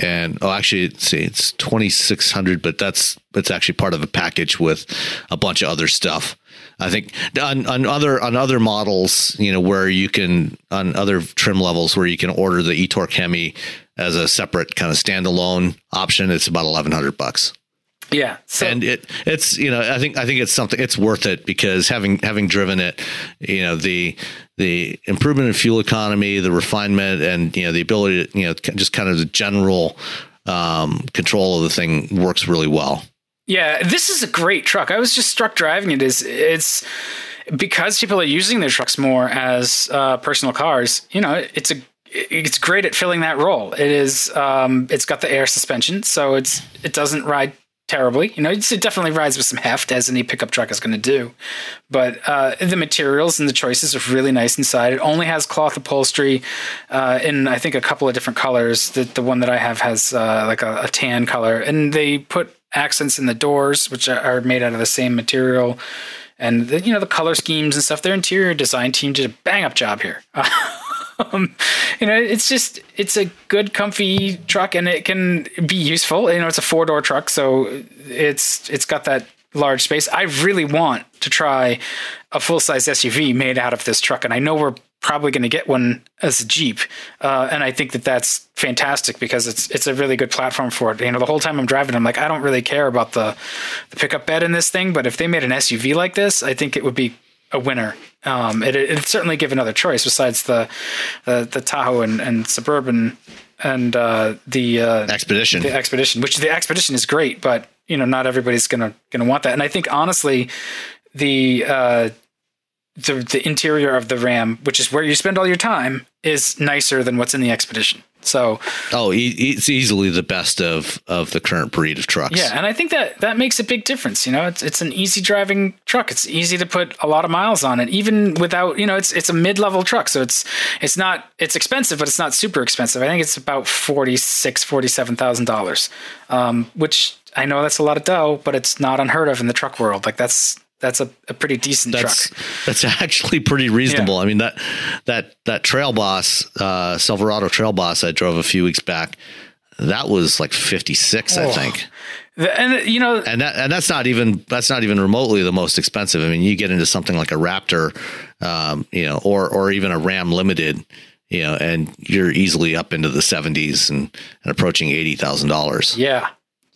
Speaker 3: and oh, actually, see, it's twenty six hundred, but that's it's actually part of a package with a bunch of other stuff. I think on, on other on other models, you know, where you can on other trim levels where you can order the eTorque Hemi as a separate kind of standalone option, it's about eleven hundred bucks.
Speaker 2: Yeah.
Speaker 3: So. And it it's you know I think I think it's something it's worth it because having having driven it, you know the the improvement in fuel economy, the refinement, and you know the ability to you know just kind of the general um, control of the thing works really well.
Speaker 2: Yeah, this is a great truck. I was just struck driving it. Is it's because people are using their trucks more as uh, personal cars. You know, it's a it's great at filling that role. It is. Um, it's got the air suspension, so it's it doesn't ride terribly. You know, it definitely rides with some heft, as any pickup truck is going to do. But uh, the materials and the choices are really nice inside. It only has cloth upholstery uh, in, I think, a couple of different colors. The, the one that I have has uh, like a, a, tan color. And they put accents in the doors, which are made out of the same material. And, the, you know, the color schemes and stuff. Their interior design team did a bang up job here. um, you know, it's just it's a good, comfy truck, and it can be useful. You know, it's a four door truck, so it's it's got that large space. I really want to try a full size SUV made out of this truck, and I know we're probably going to get one as a Jeep, uh, and I think that that's fantastic because it's it's a really good platform for it. You know, the whole time I'm driving, I'm like, I don't really care about the the pickup bed in this thing, but if they made an SUV like this, I think it would be a winner. Um, it, it'd certainly give another choice besides the the, the Tahoe and, and Suburban and uh, the uh,
Speaker 3: Expedition.
Speaker 2: The Expedition, which the Expedition is great, but you know not everybody's gonna gonna want that. And I think honestly, the uh, the the interior of the Ram, which is where you spend all your time, is nicer than what's in the Expedition. So,
Speaker 3: oh, it's easily the best of of the current breed of trucks.
Speaker 2: Yeah, and I think that that makes a big difference. You know, it's it's an easy driving truck. It's easy to put a lot of miles on it, even without you know, it's it's a mid level truck. So it's it's not it's expensive, but it's not super expensive. I think it's about forty six, forty seven thousand dollars, um, which I know that's a lot of dough, but it's not unheard of in the truck world. Like that's that's a, a pretty decent
Speaker 3: that's,
Speaker 2: truck.
Speaker 3: That's actually pretty reasonable. Yeah. I mean that that that Trail Boss uh, Silverado Trail Boss I drove a few weeks back. That was like fifty six, oh. I think.
Speaker 2: And you know,
Speaker 3: and that and that's not even that's not even remotely the most expensive. I mean, you get into something like a Raptor, um, you know, or or even a Ram Limited, you know, and you're easily up into the seventies and, and approaching eighty thousand dollars.
Speaker 2: Yeah,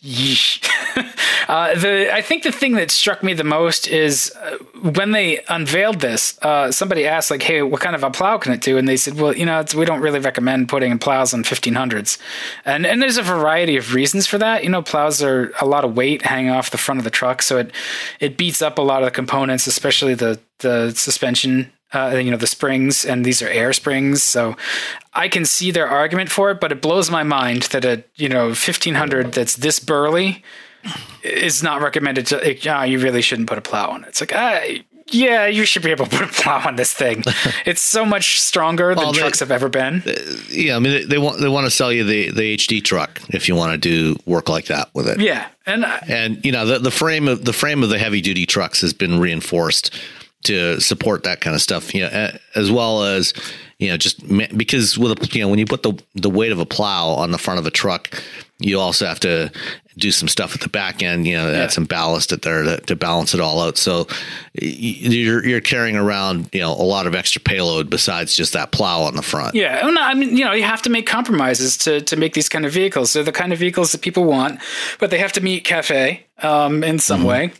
Speaker 2: Yeesh. uh, the I think the thing that struck me the most is uh, when they unveiled this. Uh, somebody asked, like, "Hey, what kind of a plow can it do?" And they said, "Well, you know, we don't really recommend putting in plows on 1500s." And and there's a variety of reasons for that. You know, plows are a lot of weight hanging off the front of the truck, so it it beats up a lot of the components, especially the the suspension uh, you know the springs and these are air springs so i can see their argument for it but it blows my mind that a you know 1500 that's this burly is not recommended to like, oh, you really shouldn't put a plow on it it's like ah, yeah, you should be able to put a plow on this thing. it's so much stronger than well, they, trucks have ever been. Uh,
Speaker 3: yeah, I mean they, they, want they want to sell you the, the HD truck if you want to do work like that with it.
Speaker 2: Yeah, and
Speaker 3: and you know the, the frame of the frame of the heavy duty trucks has been reinforced to support that kind of stuff. You know, as well as you know, just because with a, you know when you put the the weight of a plow on the front of a truck, you also have to do some stuff at the back end. You know, yeah. add some ballast at there to, to, balance it all out. So you're you're carrying around you know a lot of extra payload besides just that plow on the front.
Speaker 2: Yeah, I mean you know you have to make compromises to to make these kind of vehicles. They're the kind of vehicles that people want, but they have to meet CAFE um, in some mm-hmm. way.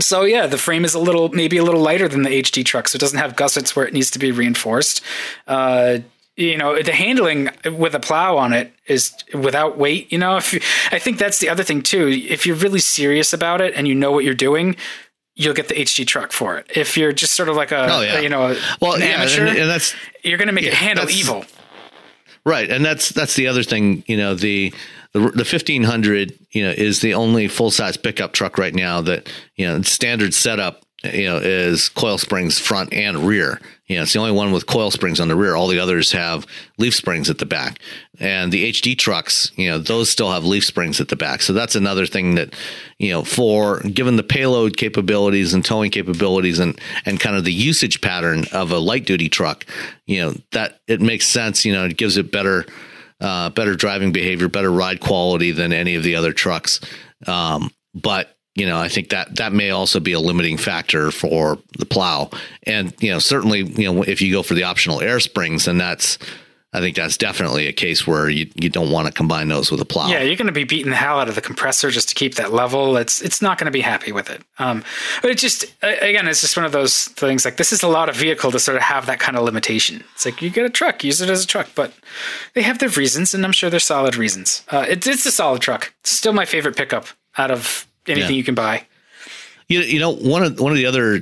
Speaker 2: So yeah, the frame is a little, maybe a little lighter than the HD truck, so it doesn't have gussets where it needs to be reinforced. Uh, you know, the handling with a plow on it is without weight. You know, if you, I think that's the other thing too. If you're really serious about it and you know what you're doing, you'll get the HD truck for it. If you're just sort of like a, oh, yeah. you know, well, yeah, amateur, and, and, that's you're going to make yeah, it handle evil.
Speaker 3: Right, and that's that's the other thing. You know, the the, the 1500 you know is the only full size pickup truck right now that you know standard setup you know is coil springs front and rear. You know it's the only one with coil springs on the rear. All the others have leaf springs at the back. And the hd trucks you know those still have leaf springs at the back. So that's another thing that you know for given the payload capabilities and towing capabilities and and kind of the usage pattern of a light duty truck you know that it makes sense you know it gives it better uh, better driving behavior, better ride quality than any of the other trucks. Um, but you know, I think that that may also be a limiting factor for the plow. And you know, certainly, you know, if you go for the optional air springs, then that's I think that's definitely a case where you, you don't want to combine those with a plow.
Speaker 2: Yeah, you're going to be beating the hell out of the compressor just to keep that level. It's it's not going to be happy with it. Um, but it just again, it's just one of those things. Like this is a lot of vehicle to sort of have that kind of limitation. It's like you get a truck, use it as a truck, but they have their reasons, and I'm sure they're solid reasons. Uh, it, it's a solid truck. It's still my favorite pickup out of anything yeah. you can buy.
Speaker 3: You, you know one of one of the other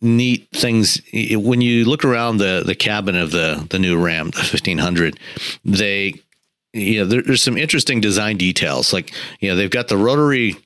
Speaker 3: neat things when you look around the the cabin of the the new Ram, the 1500. They you know there, there's some interesting design details. Like you know they've got the rotary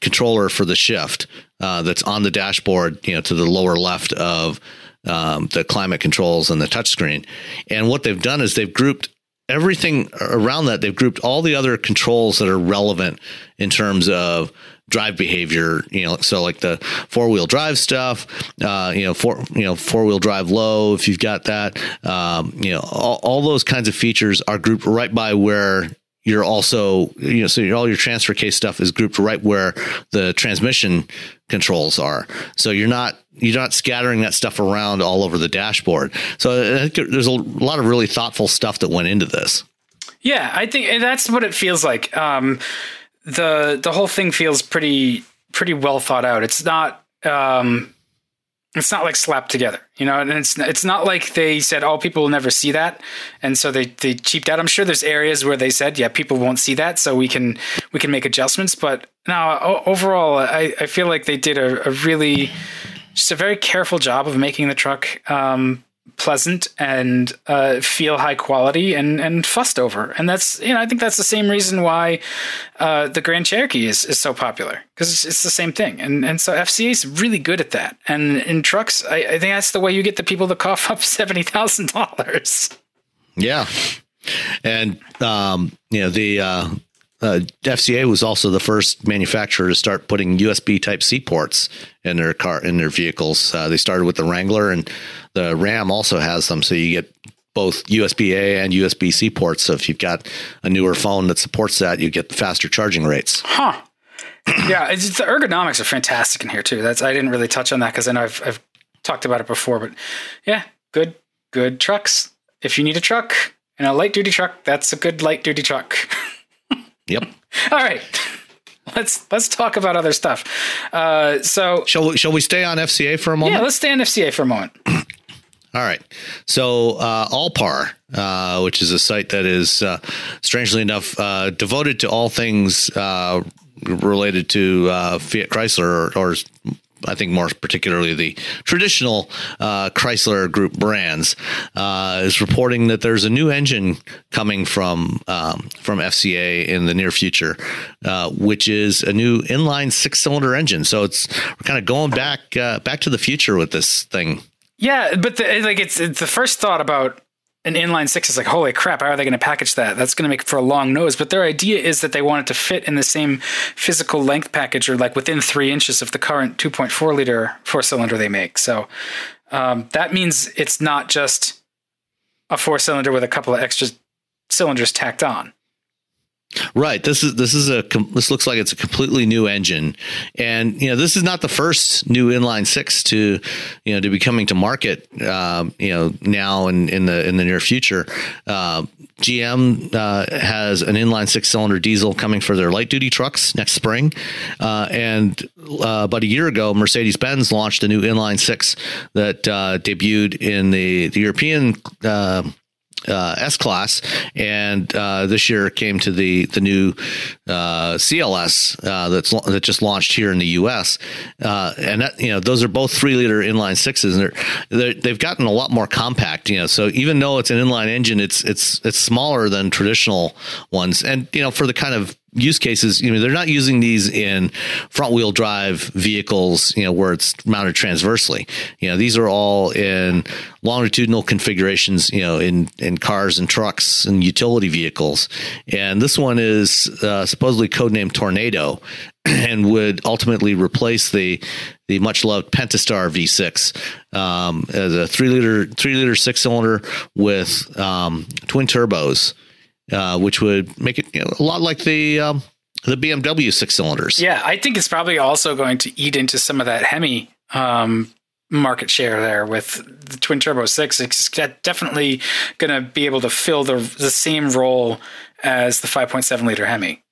Speaker 3: controller for the shift uh, that's on the dashboard. You know to the lower left of um, the climate controls and the touchscreen. And what they've done is they've grouped everything around that. They've grouped all the other controls that are relevant in terms of drive behavior you know so like the four wheel drive stuff uh, you know four you know four wheel drive low if you've got that um, you know all, all those kinds of features are grouped right by where you're also you know so all your transfer case stuff is grouped right where the transmission controls are. So you're not you're not scattering that stuff around all over the dashboard. So I think there's a lot of really thoughtful stuff that went into this.
Speaker 2: Yeah i think that's what it feels like. Um, the the whole thing feels pretty pretty well thought out. It's not um, it's not like slapped together, you know, and it's it's not like they said, "Oh, people will never see that," and so they they cheaped out. I'm sure there's areas where they said, "Yeah, people won't see that," so we can we can make adjustments. But now, overall, I I feel like they did a, a really just a very careful job of making the truck um, pleasant and uh, feel high quality and, and fussed over. And that's, you know, I think that's the same reason why uh, the Grand Cherokee is, is so popular because it's, it's, the same thing. And, and so FCA is really good at that. And in trucks, I, I think that's the way you get the people to cough up $70,000.
Speaker 3: Yeah. And, um, you know, the, uh, uh, FCA was also the first manufacturer to start putting USB Type C ports in their car in their vehicles. Uh, they started with the Wrangler, and the Ram also has them, so you get both USB A and USB C ports. So if you've got a newer phone that supports that, you get faster charging rates.
Speaker 2: Huh. yeah, it's, the ergonomics are fantastic in here too. That's I didn't really touch on that because I know I've, I've talked about it before, but yeah, good good trucks. If you need a truck and a light duty truck, that's a good light duty truck.
Speaker 3: Yep.
Speaker 2: All right. Let's let's talk about other stuff. Uh, so
Speaker 3: shall we, shall we stay on FCA for a moment?
Speaker 2: Yeah, let's stay on FCA for a moment.
Speaker 3: All right. So, uh, Allpar, uh, which is a site that is, uh, strangely enough, uh, devoted to all things uh, related to uh, Fiat Chrysler or, or I think more particularly the traditional uh, Chrysler Group brands, uh, is reporting that there's a new engine coming from um, from FCA in the near future, uh, which is a new inline six cylinder engine. So it's we're kind of going back uh, back to the future with this thing.
Speaker 2: Yeah, but the, like it's, it's the first thought about an inline six is like, holy crap, how are they going to package that? That's going to make for a long nose. But their idea is that they want it to fit in the same physical length package or like within three inches of the current 2.4 liter four cylinder they make. So um, that means it's not just a four cylinder with a couple of extra cylinders tacked on.
Speaker 3: Right. This is this is a this looks like it's a completely new engine, and you know this is not the first new inline six to you know to be coming to market. Uh, you know now and in, in the in the near future, uh, GM uh, has an inline six cylinder diesel coming for their light duty trucks next spring, uh, and uh, about a year ago, Mercedes Benz launched a new inline six that uh, debuted in the the European uh, S class, and uh, this year came to the the new uh, CLS uh, that's that just launched here in the U.S. Uh, and that, you know those are both three liter inline sixes, and they're, they have gotten a lot more compact. You know, so even though it's an inline engine, it's it's it's smaller than traditional ones, and you know for the kind of use cases, you know, they're not using these in front wheel drive vehicles, you know, where it's mounted transversely. You know, these are all in longitudinal configurations, you know, in, in cars and trucks and utility vehicles. And this one is uh, supposedly codenamed Tornado and would ultimately replace the the much loved Pentastar V6 um, as a three liter three liter six cylinder with um, twin turbos uh, which would make it you know, a lot like the um, the BMW six cylinders.
Speaker 2: Yeah, I think it's probably also going to eat into some of that Hemi um, market share there with the twin turbo six. It's definitely going to be able to fill the the same role as the 5.7 liter Hemi.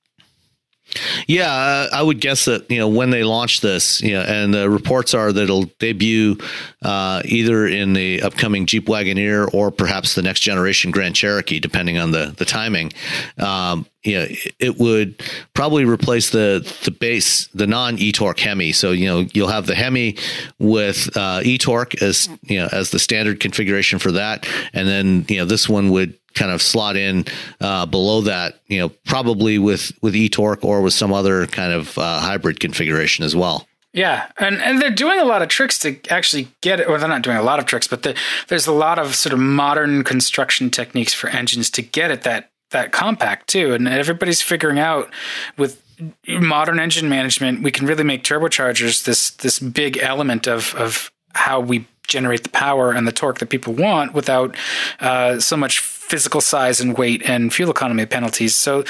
Speaker 3: Yeah, I would guess that you know when they launch this, you know, and the reports are that it'll debut uh, either in the upcoming Jeep Wagoneer or perhaps the next generation Grand Cherokee, depending on the the timing. Um, you know, it would probably replace the the base, the non e-torque Hemi. So you know, you'll have the Hemi with uh, e-torque as you know as the standard configuration for that, and then you know this one would kind of slot in uh, below that, you know, probably with with eTorque or with some other kind of uh, hybrid configuration as well.
Speaker 2: Yeah, and and they're doing a lot of tricks to actually get it. Well, they're not doing a lot of tricks, but the, there's a lot of sort of modern construction techniques for engines to get it that that compact too. And everybody's figuring out with modern engine management, we can really make turbochargers this this big element of of how we generate the power and the torque that people want without uh, so much physical size and weight and fuel economy penalties. So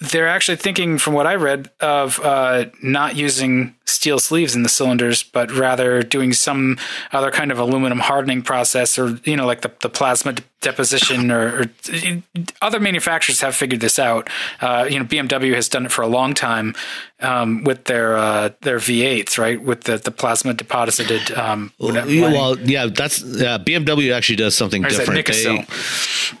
Speaker 2: they're actually thinking, from what I read, of uh, not using steel sleeves in the cylinders, but rather doing some other kind of aluminum hardening process, or you know, like the, the plasma deposition, or, or other manufacturers have figured this out. Uh, you know, BMW has done it for a long time um, with their uh, their V8s, right? With the, the plasma deposited. Um,
Speaker 3: well, yeah, that's BMW actually does something different. They,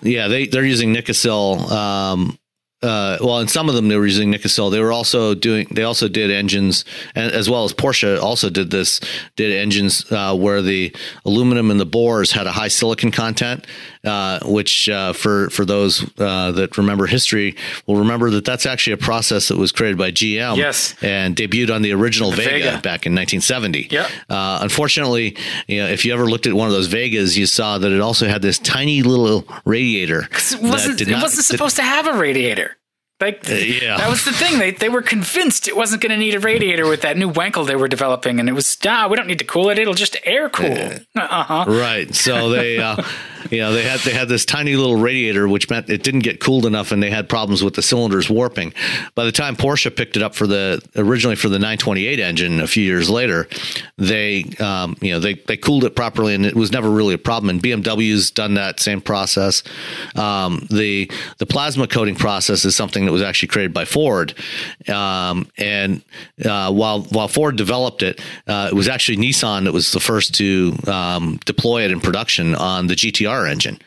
Speaker 3: yeah, they they're using Nikasil. Um, uh, well, in some of them they were using Nikasil. They were also doing. They also did engines, and as well as Porsche also did this. Did engines uh, where the aluminum in the bores had a high silicon content, uh, which uh, for for those uh, that remember history will remember that that's actually a process that was created by GM.
Speaker 2: Yes.
Speaker 3: and debuted on the original the Vega, Vega, back in 1970.
Speaker 2: Yeah.
Speaker 3: Uh, unfortunately, you know, if you ever looked at one of those Vegas, you saw that it also had this tiny little radiator.
Speaker 2: It wasn't, it wasn't supposed to have a radiator. Like, uh, yeah. that was the thing. They they were convinced it wasn't going to need a radiator with that new Wankel they were developing, and it was ah, we don't need to cool it; it'll just air cool. Uh,
Speaker 3: uh-huh. Right. So they uh, you know, they had they had this tiny little radiator, which meant it didn't get cooled enough, and they had problems with the cylinders warping. By the time Porsche picked it up for the originally for the 928 engine a few years later, they um, you know they they cooled it properly, and it was never really a problem. And BMW's done that same process. Um, the the plasma coating process is something that was actually created by Ford, um, and uh, while while Ford developed it, uh, it was actually Nissan that was the first to um, deploy it in production on the GTR engine.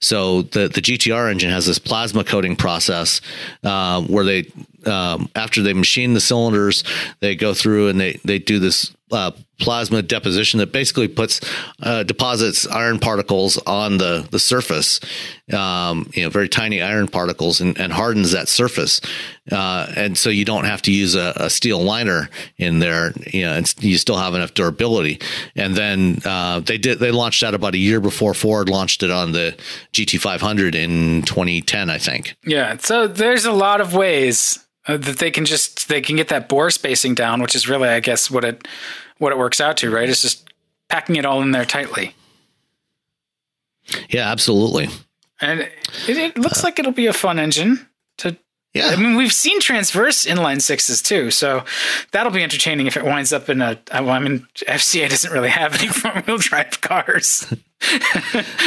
Speaker 3: So the the GTR engine has this plasma coating process uh, where they um, after they machine the cylinders, they go through and they they do this uh, plasma deposition that basically puts uh, deposits iron particles on the the surface, um, you know, very tiny iron particles, and, and hardens that surface, uh, and so you don't have to use a, a, steel liner in there, you know, and you still have enough durability. And then uh, they did they launched that about a year before Ford launched it on the GT500 in 2010, I think.
Speaker 2: Yeah, so there's a lot of ways uh, that they can just they can get that bore spacing down, which is really, I guess, what it what it works out to, right? It's just packing it all in there tightly.
Speaker 3: Yeah, absolutely.
Speaker 2: And it, it looks uh, like it'll be a fun engine to. Yeah, I mean, we've seen transverse inline sixes too, so that'll be entertaining if it winds up in a. I mean, FCA doesn't really have any front wheel drive cars.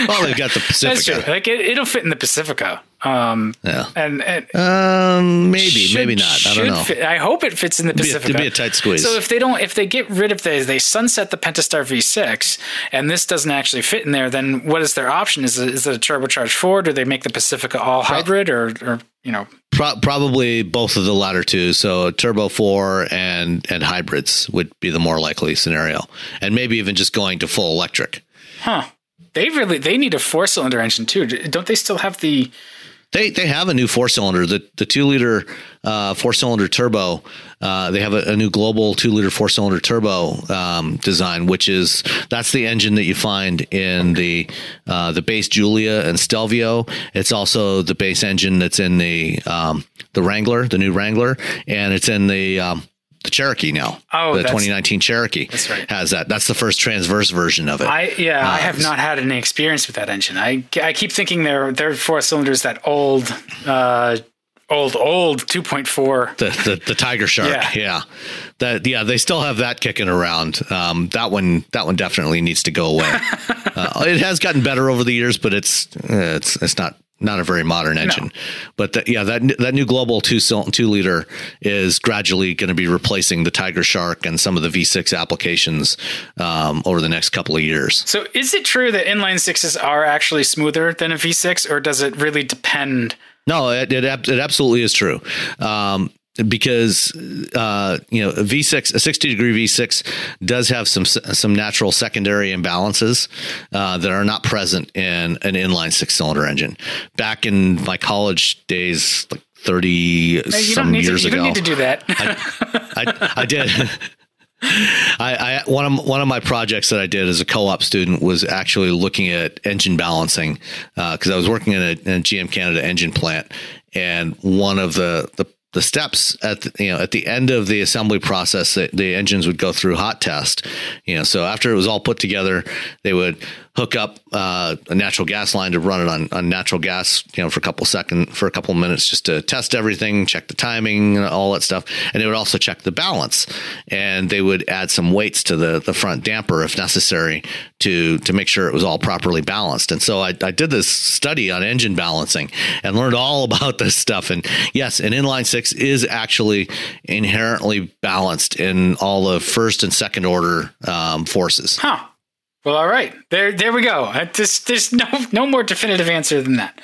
Speaker 3: well, they've got the Pacifica. That's true.
Speaker 2: Like it, will fit in the Pacifica. Um,
Speaker 3: yeah.
Speaker 2: And, and
Speaker 3: um, maybe, should, maybe not. I don't know.
Speaker 2: Fit, I hope it fits in the Pacifica.
Speaker 3: To be, a tight squeeze.
Speaker 2: So if they don't, if they get rid of the, they sunset the Pentastar V6, and this doesn't actually fit in there, then what is their option? Is it, is it a turbocharged four? Do they make the Pacifica all hybrid, or, or you know?
Speaker 3: Pro- probably both of the latter two. So turbo four and and hybrids would be the more likely scenario, and maybe even just going to full electric.
Speaker 2: Huh. They really they need a four cylinder engine too. Don't they still have the?
Speaker 3: They they have a new four cylinder the the two liter uh, four cylinder turbo. Uh, they have a, a, new global two liter four cylinder turbo um, design, which is that's the engine that you find in the uh, the base Giulia and Stelvio. It's also the base engine that's in the um, the Wrangler, the new Wrangler, and it's in the um, the Cherokee now.
Speaker 2: Oh,
Speaker 3: the 2019 Cherokee
Speaker 2: that's right.
Speaker 3: has that. That's the first transverse version of it.
Speaker 2: I yeah, uh, I have not had any experience with that engine. I I keep thinking they're they're four cylinders that old uh, old old 2.4
Speaker 3: the, the the Tigershark
Speaker 2: Yeah.
Speaker 3: yeah. that yeah they still have that kicking around um that one that one definitely needs to go away uh, it has gotten better over the years but it's uh, it's it's not not a very modern engine. But the, yeah that that new global two two liter is gradually going to be replacing the Tigershark and some of the v6 applications um, over the next couple of years.
Speaker 2: So is it true that inline sixes are actually smoother than a v6 or does it really depend?
Speaker 3: No, it it, it absolutely is true. Um, because uh, you know a V6 a 60 degree V6 does have some some natural secondary imbalances uh, that are not present in an inline six cylinder engine. Back in my college days, like 30
Speaker 2: No, you
Speaker 3: some years
Speaker 2: to, you
Speaker 3: ago,
Speaker 2: don't need to do that
Speaker 3: I, I did. I, I one of one of my projects that I did as a co-op student was actually looking at engine balancing because I was working in a, in a GM Canada engine plant, and one of the the the steps at the, you know at the end of the assembly process the, the engines would go through hot test you know. So after it was all put together they would hook up uh, a natural gas line to run it on, on natural gas you know for a couple second for a couple minutes just to test everything check the timing and all that stuff. And they would also check the balance. And they would add some weights to the the front damper if necessary to to make sure it was all properly balanced. And so I, I did this study on engine balancing and learned all about this stuff. And yes an inline six is actually inherently balanced in all the first and second order um, forces.
Speaker 2: Huh well all right there there we go there's, there's no no more definitive answer than that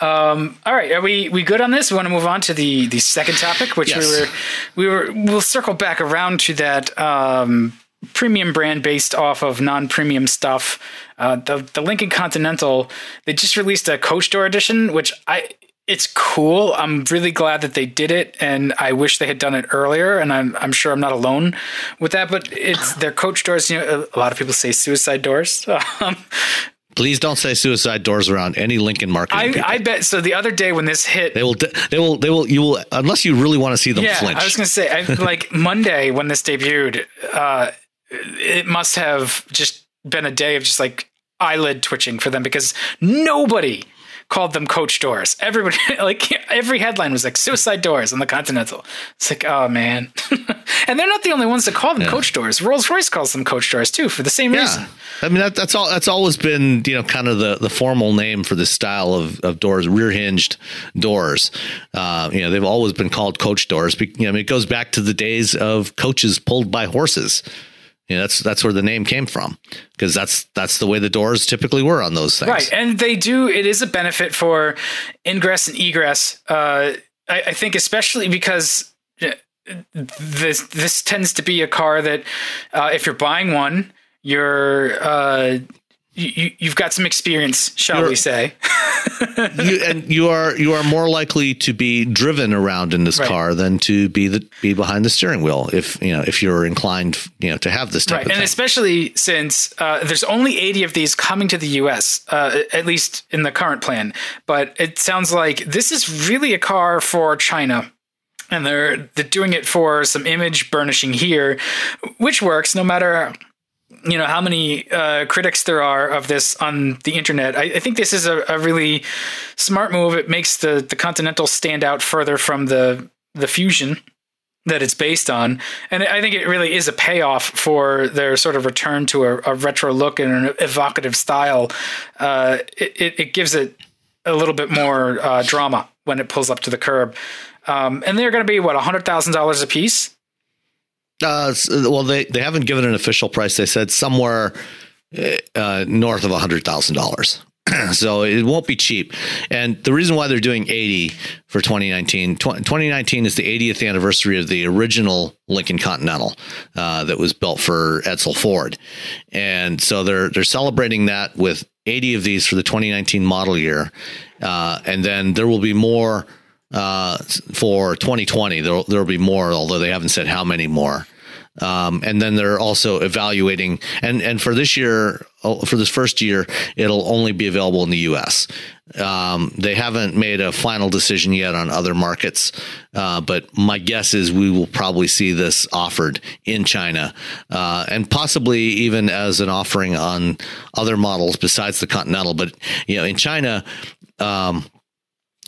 Speaker 2: um, all right, are we we good on this? We want to move on to the the second topic, which
Speaker 3: Yes.
Speaker 2: we were we were we'll circle back around to that um, premium brand based off of non premium stuff. Uh, the the Lincoln Continental they just released a coach door edition, which I it's cool. I'm really glad that they did it, and I wish they had done it earlier. And I'm I'm sure I'm not alone with that. But it's their coach doors. You know, a lot of people say suicide doors. Um,
Speaker 3: please don't say suicide doors around any lincoln marketing
Speaker 2: I. I bet. So the other day when this hit,
Speaker 3: they will they will they will you will unless you really want to see them
Speaker 2: yeah,
Speaker 3: flinch
Speaker 2: I was gonna say, I, like Monday when this debuted, uh, it must have just been a day of just like eyelid twitching for them because nobody called them coach doors. Everybody, like every headline was like suicide doors on the Continental. It's like, oh man, and they're not the only ones that call them coach doors. Rolls Royce calls them coach doors too for the same reason.
Speaker 3: I mean that, that's all. That's always been you know kind of the, the formal name for this style of, of doors, rear hinged doors. Uh, you know they've always been called coach doors. You know, I mean, it goes back to the days of coaches pulled by horses. You know, that's that's where the name came from because that's that's the way the doors typically were on those things.
Speaker 2: Right, and they do. It is a benefit for ingress and egress. Uh, I, I think, especially because this this tends to be a car that, uh, if you're buying one, you're uh, you, you've got some experience, shall
Speaker 3: You're-
Speaker 2: we say?
Speaker 3: you, and you are you are more likely to be driven around in this
Speaker 2: Right.
Speaker 3: car than to be the be behind the steering wheel if you know if you're inclined you know to have this type of
Speaker 2: Right,
Speaker 3: of
Speaker 2: and
Speaker 3: thing.
Speaker 2: especially since uh, there's only 80 of these coming to the U.S., uh, at least in the current plan. But it sounds like this is really a car for China. And they're they're doing it for some image burnishing here, which works no matter you know how many uh, critics there are of this on the internet. I, I think this is a, a really smart move. It makes the the Continental stand out further from the the Fusion that it's based on, and I think it really is a payoff for their sort of return to a, a retro look and an evocative style. Uh, it, it, gives it a little bit more uh, drama when it pulls up to the curb. Um, and they're going to be what hundred thousand dollars a piece.
Speaker 3: Uh, well, they they haven't given an official price. They said somewhere uh, north of hundred thousand dollars. So it won't be cheap. And the reason why they're doing 80 for 2019, tw- 2019 is the 80th anniversary of the original Lincoln Continental uh, that was built for Edsel Ford. And so they're they're celebrating that with 80 of these for the 2019 model year. Uh, and then there will be more uh, for 2020. There will be more, although they haven't said how many more. Um, and then they're also evaluating, and and for this year, oh, for this first year, it'll only be available in the U.S. Um, they haven't made a final decision yet on other markets, uh, but my guess is we will probably see this offered in China, uh, and possibly even as an offering on other models besides the Continental. But you know, in China. Um,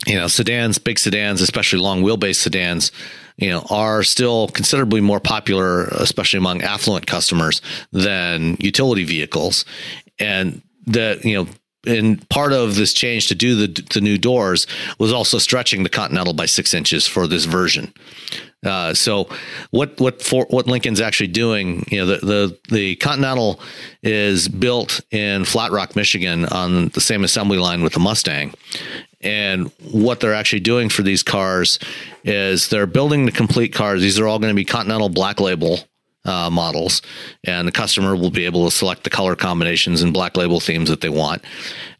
Speaker 3: you know, sedans, big sedans, especially long wheelbase sedans, you know, are still considerably more popular, especially among affluent customers than utility vehicles. And that, you know, and part of this change to do the the new doors was also stretching the Continental by six inches for this version. Uh, so what what for, what Lincoln's actually doing, you know, the, the the Continental is built in Flat Rock, Michigan, on the same assembly line with the Mustang, and what they're actually doing for these cars is they're building the complete cars. These are all going to be Continental Black Label uh, models, and the customer will be able to select the color combinations and black label themes that they want.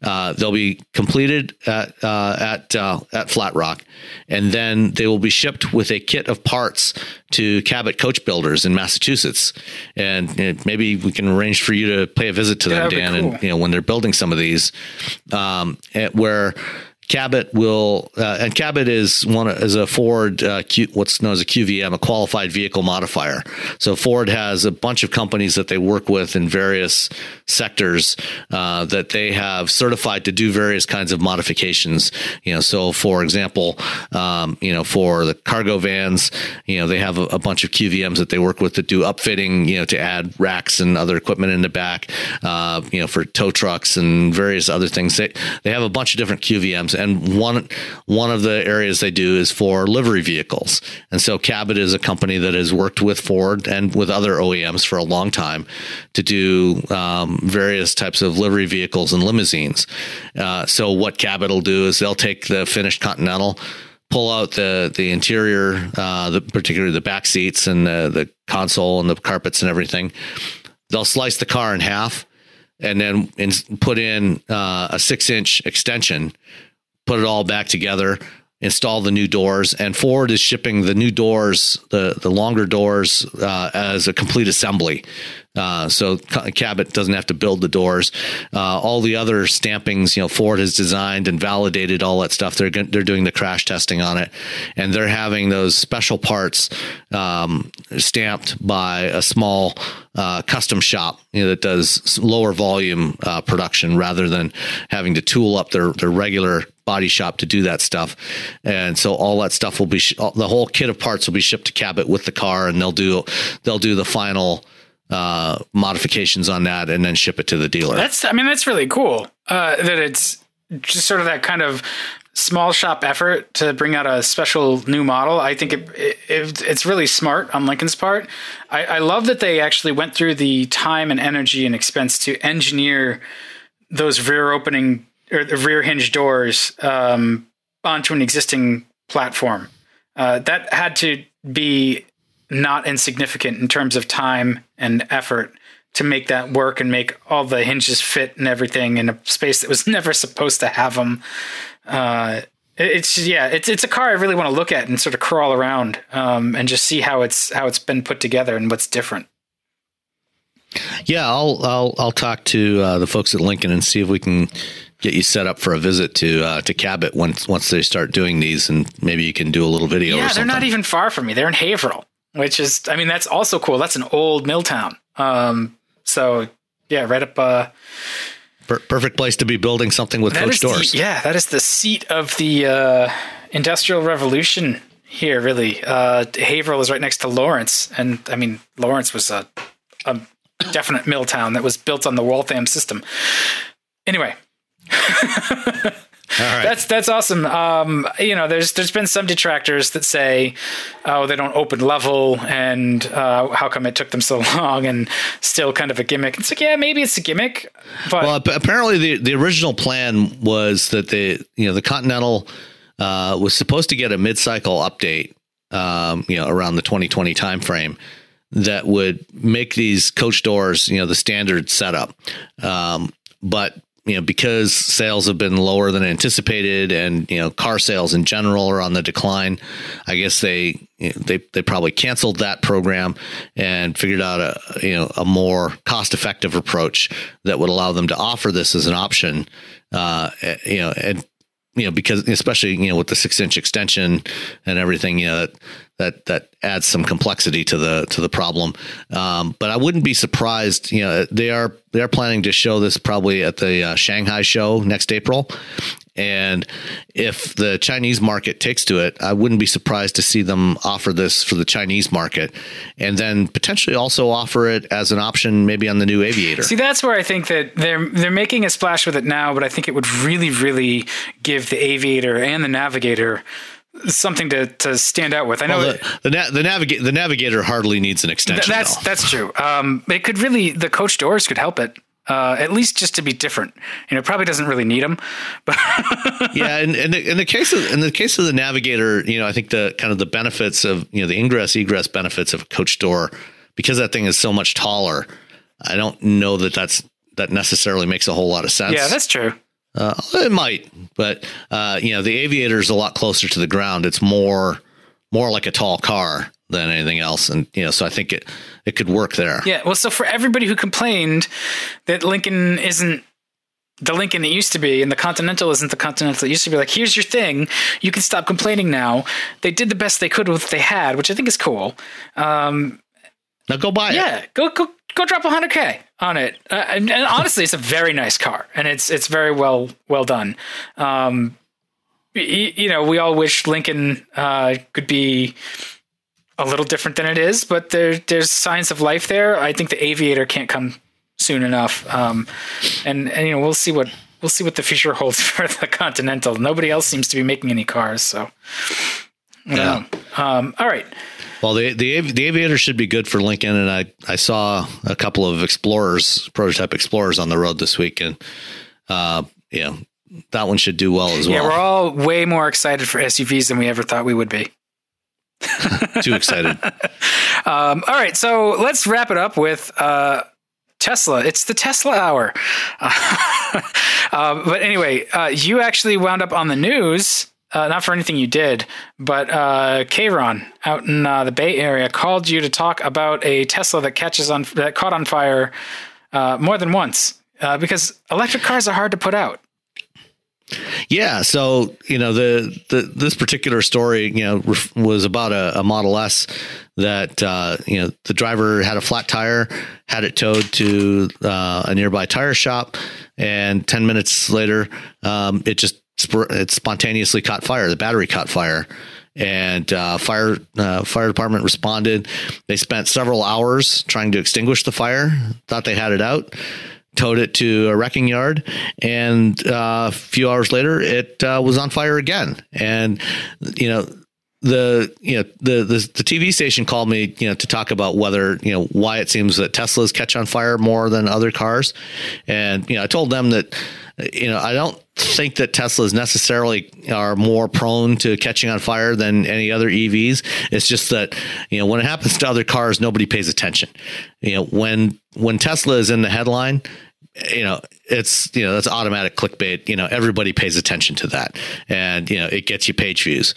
Speaker 3: Uh, they'll be completed at uh, at uh, at Flat Rock, and then they will be shipped with a kit of parts to Cabot Coach Builders in Massachusetts. And you know, maybe we can arrange for you to pay a visit to them, Dan, cool. and you know when they're building some of these, um, where Cabot will, uh, and Cabot is one is a Ford, uh, Q, what's known as a QVM, a qualified vehicle modifier. So Ford has a bunch of companies that they work with in various sectors uh, that they have certified to do various kinds of modifications. You know, so for example, um, you know, for the cargo vans, you know, they have a, a, bunch of QVMs that they work with that do upfitting, you know, to add racks and other equipment in the back. Uh, you know, for tow trucks and various other things. They they have a bunch of different QVMs and one one of the areas they do is for livery vehicles. And so Cabot is a company that has worked with Ford and with other OEMs for a long time to do um, various types of livery vehicles and limousines. Uh, so what Cabot will do is they'll take the finished Continental pull out the the interior, uh, the, particularly the back seats and the, the console and the carpets and everything. They'll slice the car in half and then in, put in uh, a six inch extension put it all back together, install the new doors, and Ford is shipping the new doors, the the longer doors, uh, as a complete assembly. Uh, so Cabot doesn't have to build the doors. Uh, all the other stampings, you know, Ford has designed and validated all that stuff. They're they're doing the crash testing on it, and they're having those special parts um, stamped by a small uh, custom shop you know, that does lower volume uh, production rather than having to tool up their their regular body shop to do that stuff. And so all that stuff will be sh- the whole kit of parts will be shipped to Cabot with the car, and they'll do they'll do the final uh, modifications on that and then ship it to the dealer.
Speaker 2: That's, I mean, that's really cool. Uh, that it's just sort of that kind of small shop effort to bring out a special new model. I think it, it, it's really smart on Lincoln's part. I, I love that they actually went through the time and energy and expense to engineer those rear opening or the rear hinge doors um, onto an existing platform. Uh, that had to be not insignificant in terms of time and effort to make that work and make all the hinges fit and everything in a space that was never supposed to have them. Uh, it's yeah, it's it's a car I really want to look at and sort of crawl around um, and just see how it's how it's been put together and what's different.
Speaker 3: Yeah, I'll I'll I'll talk to uh, the folks at Lincoln and see if we can get you set up for a visit to uh, to Cabot once once they start doing these, and maybe you can do a little video.
Speaker 2: Yeah, they're not even far from me. They're in Haverhill which is, I mean, that's also cool. That's an old mill town. Um, so yeah, right up. Uh,
Speaker 3: perfect place to be building something with coach doors.
Speaker 2: The, yeah, that is the seat of the uh, industrial revolution here. Really, uh, Haverhill is right next to Lawrence, and I mean, Lawrence was a, a definite mill town that was built on the Waltham system. Anyway. That's that's awesome. Um, you know, there's there's been some detractors that say, oh, they don't open level, and uh, how come it took them so long, and still kind of a gimmick. It's like, yeah, maybe it's a gimmick, but
Speaker 3: well, apparently the the original plan was that the you know the Continental uh, was supposed to get a mid cycle update, um, you know, around the 2020 timeframe that would make these coach doors, you know, the standard setup. Um, but you know, because sales have been lower than anticipated, and you know, car sales in general are on the decline. I guess they you know, they they probably canceled that program and figured out a you know a more cost effective approach that would allow them to offer this as an option. Uh, you know, and you know, because especially you know with the six inch extension and everything, you know, that that adds some complexity to the to the problem. Um, but I wouldn't be surprised. You know, they are they are planning to show this probably at the uh, Shanghai show next April. And if the Chinese market takes to it, I wouldn't be surprised to see them offer this for the Chinese market, and then potentially also offer it as an option maybe on the new Aviator.
Speaker 2: See, that's where I think that they're they're making a splash with it now, but I think it would really, really give the Aviator and the Navigator something to, to stand out with. I know
Speaker 3: well, the the, na- the, navigator the navigator hardly needs an extension.
Speaker 2: Th- that's
Speaker 3: though.
Speaker 2: that's true. Um, it could really the coach doors could help it uh, at least just to be different. You know, probably doesn't really need them, but
Speaker 3: yeah. In, in, the, in the case of in the case of the Navigator, you know, I think the kind of the benefits of you know the ingress egress benefits of a coach door because that thing is so much taller. I don't know that that's that necessarily makes a whole lot of sense.
Speaker 2: Yeah, that's true.
Speaker 3: Uh, it might, but uh, you know, the Aviator is a lot closer to the ground. It's more more like a tall car than anything else, and you know, so I think it it could work there.
Speaker 2: Yeah. Well, so for everybody who complained that Lincoln isn't the Lincoln it used to be, and the Continental isn't the Continental it used to be. Like, here's your thing. You can stop complaining now. They did the best they could with what they had, which I think is cool. Um,
Speaker 3: now go buy
Speaker 2: yeah, it. Yeah, go go go drop 100k on it. Uh, and, and, honestly, it's a very nice car, and it's it's very well well done. Um, you, you know, we all wish Lincoln uh, could be a little different than it is, but there there's signs of life there. I think the Aviator can't come soon enough, um, and and you know we'll see what we'll see what the future holds for the Continental. Nobody else seems to be making any cars, so yeah. Um, all right.
Speaker 3: Well, the, the the Aviator should be good for Lincoln, and I I saw a couple of Explorers, prototype Explorers, on the road this week, and uh, yeah, that one should do well as well.
Speaker 2: Yeah, we're all way more excited for SUVs than we ever thought we would be.
Speaker 3: Too excited.
Speaker 2: um, all right, so let's wrap it up with uh, Tesla. It's the Tesla hour. uh, but anyway, uh, you actually wound up on the news. Uh, not for anything you did, but uh, Kayron out in uh, the Bay Area called you to talk about a Tesla that catches on that caught on fire uh, more than once uh, because electric cars are hard to put out.
Speaker 3: Yeah, so you know the, the this particular story, you know, was about a, a Model S that uh, you know the driver had a flat tire, had it towed to uh, a nearby tire shop, and ten minutes later, um, it just it spontaneously caught fire. The battery caught fire, and uh, fire uh, fire department responded. They spent several hours trying to extinguish the fire. Thought they had it out towed it to a wrecking yard, and uh, a few hours later, it uh, was on fire again. And you know, the you know the, the the TV station called me you know to talk about whether you know why it seems that Teslas catch on fire more than other cars, and you know I told them that you know I don't think that Teslas necessarily are more prone to catching on fire than any other EVs. It's just that you know when it happens to other cars, nobody pays attention. You know when when Tesla is in the headline, you know it's you know that's automatic clickbait. You know everybody pays attention to that, and you know it gets you page views.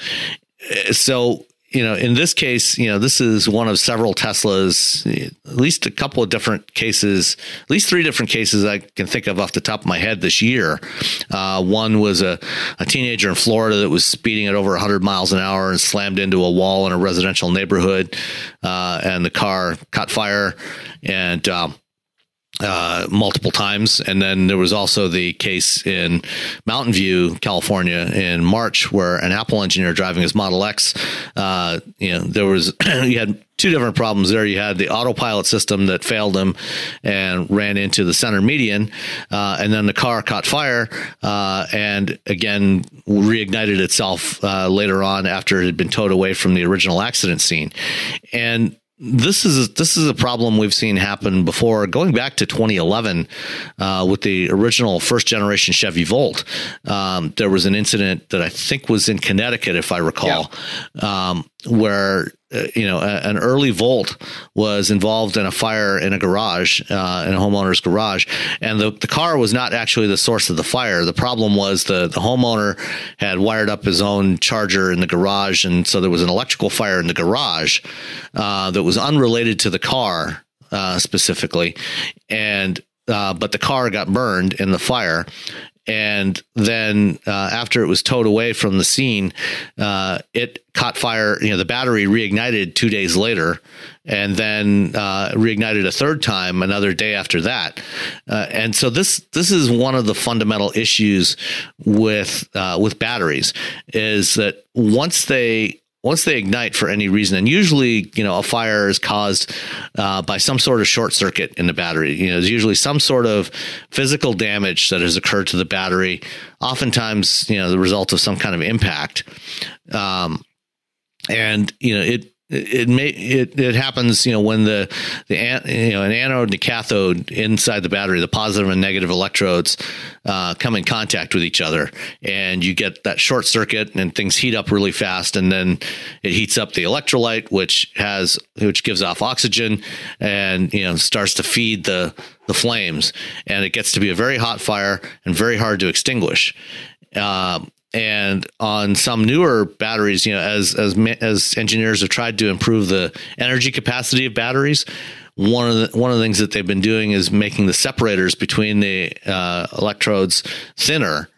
Speaker 3: So you know, in this case, you know, this is one of several Teslas, at least a couple of different cases, at least three different cases I can think of off the top of my head this year. Uh, one was a, a teenager in Florida that was speeding at over 100 miles an hour and slammed into a wall in a residential neighborhood, uh, and the car caught fire. And, um, uh, multiple times. And then there was also the case in Mountain View, California in March where an Apple engineer driving his Model X, uh, you know, there was, you had two different problems there. You had the autopilot system that failed him and ran into the center median. Uh, and then the car caught fire uh, and again reignited itself uh, later on after it had been towed away from the original accident scene. And this is this is a problem we've seen happen before, going back to 2011 uh, with the original first generation Chevy Volt. Um, there was an incident that I think was in Connecticut, if I recall, yeah. um, where you know, a, an early Volt was involved in a fire in a garage, uh, in a homeowner's garage, and the, the car was not actually the source of the fire. The problem was the the homeowner had wired up his own charger in the garage, and so there was an electrical fire in the garage uh, that was unrelated to the car uh, specifically, and uh, but the car got burned in the fire and then uh, after it was towed away from the scene, uh, it caught fire. You know, the battery reignited two days later, and then uh, reignited a third time another day after that. Uh, and so this this is one of the fundamental issues with uh, with batteries is that once they once they ignite for any reason, and usually, you know, a fire is caused uh, by some sort of short circuit in the battery. You know, there's usually some sort of physical damage that has occurred to the battery. Oftentimes, you know, the result of some kind of impact. Um, and you know, it it may it, it happens you know when the the an, you know an anode and a cathode inside the battery the positive and negative electrodes uh, come in contact with each other. And you get that short circuit and things heat up really fast. And then it heats up the electrolyte which has which gives off oxygen and you know starts to feed the the flames. And it gets to be a very hot fire and very hard to extinguish. Um, and on some newer batteries, you know, as as as engineers have tried to improve the energy capacity of batteries, one of the one of the things that they've been doing is making the separators between the uh, electrodes thinner,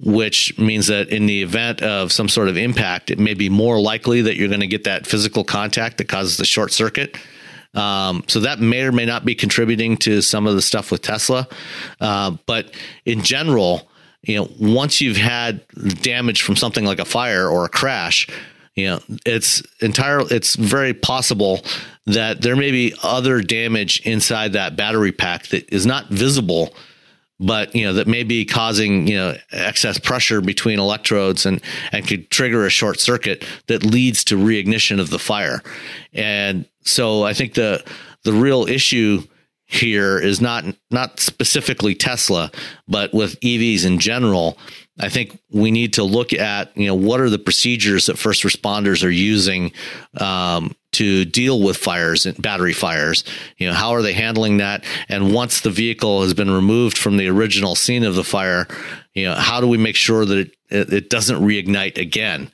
Speaker 3: which means that in the event of some sort of impact, it may be more likely that you're going to get that physical contact that causes the short circuit. Um, so that may or may not be contributing to some of the stuff with Tesla, uh, but in general you know, once you've had damage from something like a fire or a crash, you know, it's entirely, it's very possible that there may be other damage inside that battery pack that is not visible, but you know that may be causing you know excess pressure between electrodes and and could trigger a short circuit that leads to reignition of the fire. And so I think the the real issue here is not not specifically Tesla, but with EVs in general. I think we need to look at you know what are the procedures that first responders are using um, to deal with fires and battery fires. You know how are they handling that? And once the vehicle has been removed from the original scene of the fire, you know how do we make sure that it it, doesn't reignite again.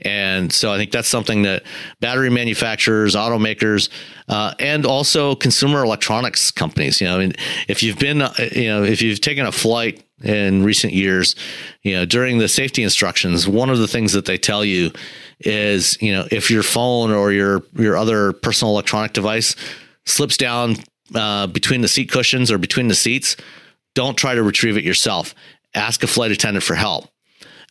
Speaker 3: And so I think that's something that battery manufacturers, automakers, uh, and also consumer electronics companies, you know, I mean, if you've been, uh, you know, if you've taken a flight in recent years, you know, during the safety instructions, one of the things that they tell you is, you know, if your phone or your your other personal electronic device slips down uh, between the seat cushions or between the seats, don't try to retrieve it yourself. Ask a flight attendant for help.